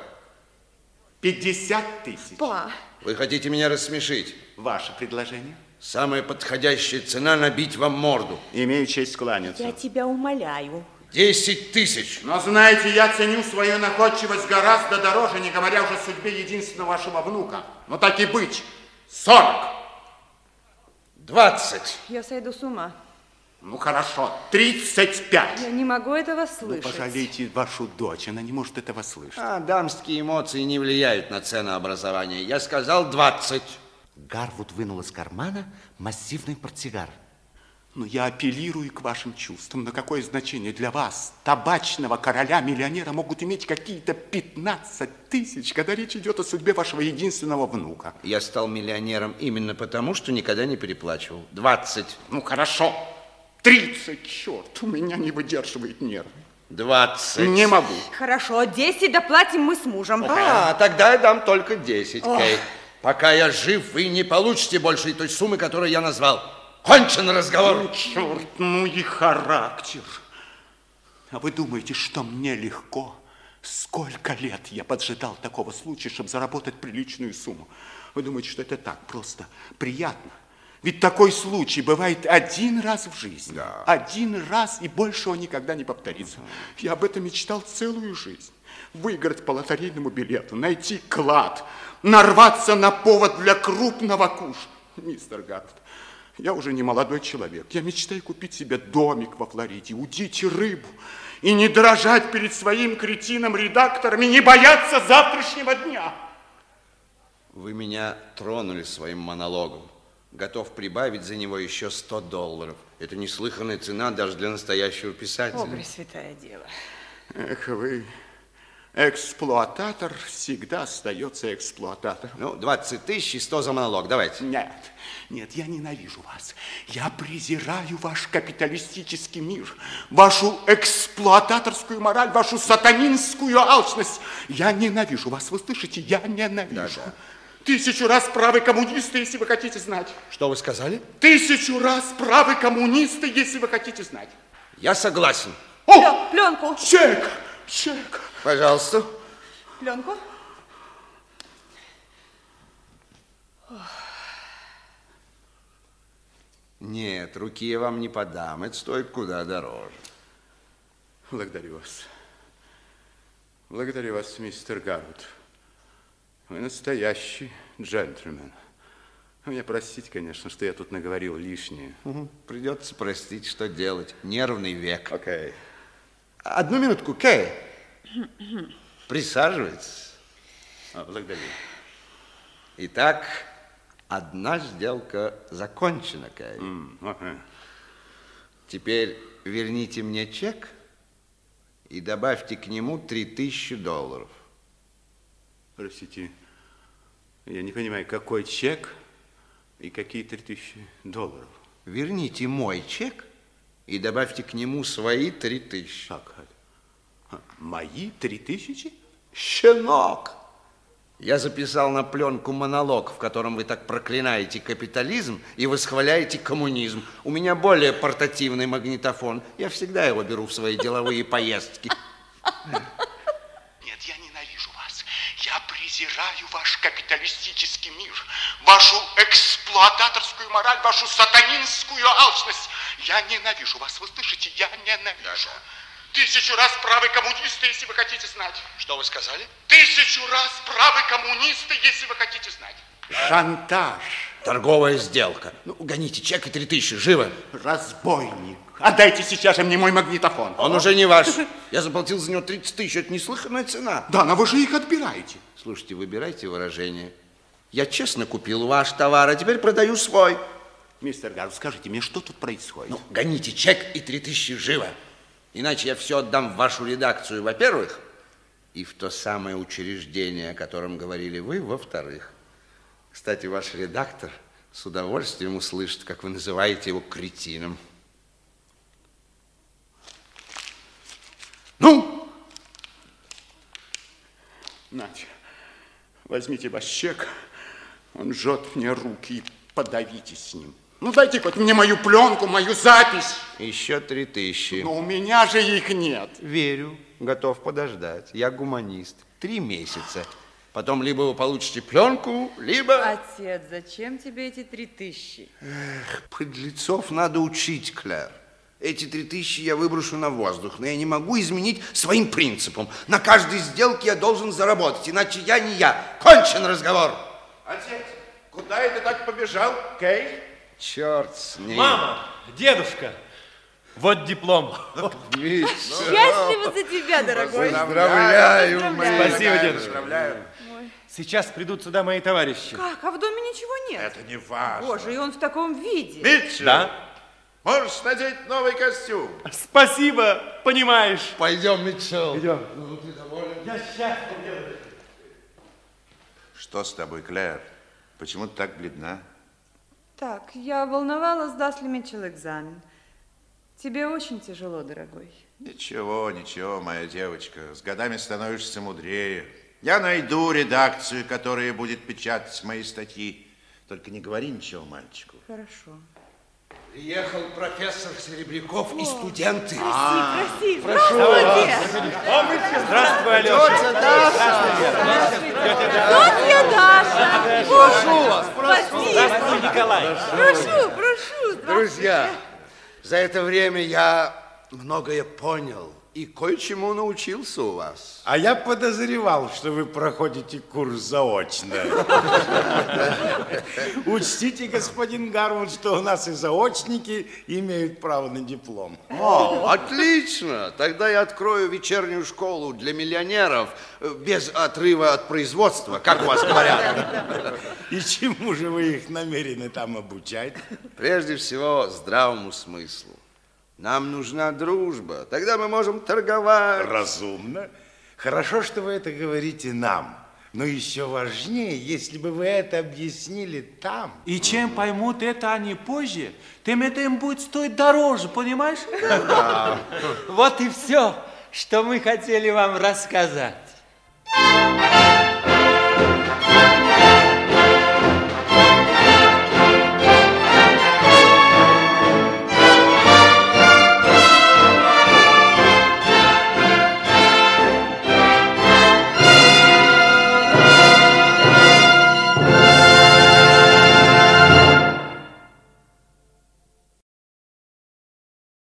50 тысяч. Па. Вы хотите меня рассмешить? Ваше предложение? Самая подходящая цена набить вам морду. Имею честь кланяться. Я тебя умоляю. Десять тысяч. Но знаете, я ценю свою находчивость гораздо дороже, не говоря уже о судьбе единственного вашего внука. Но так и быть. Сорок. Двадцать. Я сойду с ума. Ну хорошо, тридцать пять. Я не могу этого Ну, слышать. пожалейте вашу дочь, она не может этого слышать. А, дамские эмоции не влияют на ценообразование. Я сказал двадцать. Гарвуд вынул из кармана массивный портсигар. Но я апеллирую к вашим чувствам. На какое значение для вас, табачного короля-миллионера, могут иметь какие-то 15 тысяч, когда речь идет о судьбе вашего единственного внука? Я стал миллионером именно потому, что никогда не переплачивал. Двадцать. Ну, хорошо. 30, черт, у меня не выдерживает нервы. Двадцать. Не могу. Хорошо, 10 доплатим мы с мужем. А, тогда я дам только десять, Ох. Кей. Пока я жив, вы не получите больше той суммы, которую я назвал. Кончен разговор. Ну, черт, ну и характер. А вы думаете, что мне легко? Сколько лет я поджидал такого случая, чтобы заработать приличную сумму? Вы думаете, что это так просто, приятно? Ведь такой случай бывает один раз в жизни. Один раз, и больше он никогда не повторится. Я об этом мечтал целую жизнь. Выиграть по лотерейному билету, найти клад, нарваться на повод для крупного куша. Мистер Гарфт, я уже не молодой человек. Я мечтаю купить себе домик во Флориде, удить рыбу и не дрожать перед своим кретином-редактором и не бояться завтрашнего дня. Вы меня тронули своим монологом. Готов прибавить за него еще 100 долларов. Это неслыханная цена даже для настоящего писателя. О, Пресвятая Дева. Эх вы, эксплуататор всегда остается эксплуататором. Ну, 20 тысяч и 100 за монолог. Давайте. Нет, нет, я ненавижу вас. Я презираю ваш капиталистический мир, вашу эксплуататорскую мораль, вашу сатанинскую алчность. Я ненавижу вас, вы слышите? Я ненавижу. Тысячу раз правы коммунисты, если вы хотите знать. Что вы сказали? Тысячу раз правы коммунисты, если вы хотите знать. Я согласен. О, Пленку. чек, чек. Пожалуйста. Пленку. Нет, руки я вам не подам. Это стоит куда дороже. Благодарю вас. Благодарю вас, мистер Гарвуд. Вы настоящий джентльмен. Вы меня простите, конечно, что я тут наговорил лишнее. Угу. Придется простить, что делать. Нервный век. Окей. Одну минутку, Кэй. Присаживайтесь. А, благодарю. Итак, одна сделка закончена, Кэй. М, ага. Теперь верните мне чек и добавьте к нему 3000 долларов. Простите, я не понимаю, какой чек и какие 3000 долларов? Верните мой чек и добавьте к нему свои 3000. Как это? Мои 3000? Щенок! Я записал на пленку монолог, в котором вы так проклинаете капитализм и восхваляете коммунизм. У меня более портативный магнитофон. Я всегда его беру в свои деловые поездки. (laughs) Нет, я ненавижу вас. Я презираю ваш капиталистический мир, вашу эксплуататорскую мораль, вашу сатанинскую алчность. Я ненавижу вас, вы слышите? Я ненавижу. Тысячу раз правы коммунисты, если вы хотите знать. Что вы сказали? Тысячу раз правы коммунисты, если вы хотите знать. Шантаж. Торговая сделка. Ну, гоните чек и 3000, живо. Разбойник. Отдайте сейчас же мне мой магнитофон. Он уже не ваш. (laughs) Я заплатил за него 30 тысяч. Это неслыханная цена. Да, но вы же их отбираете. Слушайте, выбирайте выражение. Я честно купил ваш товар, а теперь продаю свой. Мистер Гарв, скажите мне, что тут происходит? Ну, гоните чек и 3000, живо. Иначе я все отдам в вашу редакцию, во-первых, и в то самое учреждение, о котором говорили вы, во-вторых. Кстати, ваш редактор с удовольствием услышит, как вы называете его кретином. Ну? Нате, возьмите ваш чек, он жжет мне руки, и подавитесь с ним. Ну, дайте хоть мне мою пленку, мою запись. Еще три тысячи. Но у меня же их нет. Верю, готов подождать. Я гуманист. Три месяца. Потом либо вы получите пленку, либо... Отец, зачем тебе эти три тысячи? Эх, подлецов надо учить, Клэр. Эти три тысячи я выброшу на воздух, но я не могу изменить своим принципам. На каждой сделке я должен заработать, иначе я не я. Кончен разговор. Отец, куда это так побежал, Кей? Черт с ним. Мама, дедушка, вот диплом. (laughs) Счастливо за тебя, дорогой. Поздравляю, Поздравляю. Спасибо, дедушка. Поздравляю. Сейчас придут сюда мои товарищи. Как? А в доме ничего нет? Это не важно. Боже, и он в таком виде. Митчелл, Да? Можешь надеть новый костюм. Спасибо, понимаешь. Пойдем, Митчелл. Идем. Ну, ты доволен? Я счастлив, дедушка. Что с тобой, Клэр? Почему ты так бледна? Так, я волновалась, даст ли Митчелл экзамен. Тебе очень тяжело, дорогой. Ничего, ничего, моя девочка. С годами становишься мудрее. Я найду редакцию, которая будет печатать мои статьи. Только не говори ничего мальчику. Хорошо. Приехал профессор Серебряков и студенты. Проси, проси, прошу молодец. Здравствуй, Алеша. Тетя Даша. Тетя Даша. Прошу вас, Спасибо. Здравствуй, Николай. Прошу, прошу. Друзья, за это время я многое понял и кое-чему научился у вас. А я подозревал, что вы проходите курс заочно. Учтите, господин Гарвуд, что у нас и заочники имеют право на диплом. О, отлично! Тогда я открою вечернюю школу для миллионеров э, без отрыва от производства, как у вас говорят. И чему же вы их намерены там обучать? Прежде всего, здравому смыслу. Нам нужна дружба, тогда мы можем торговать. Разумно. Хорошо, что вы это говорите нам. Но еще важнее, если бы вы это объяснили там. И чем поймут это они позже, тем это им будет стоить дороже, понимаешь? Вот и все, что мы хотели вам рассказать.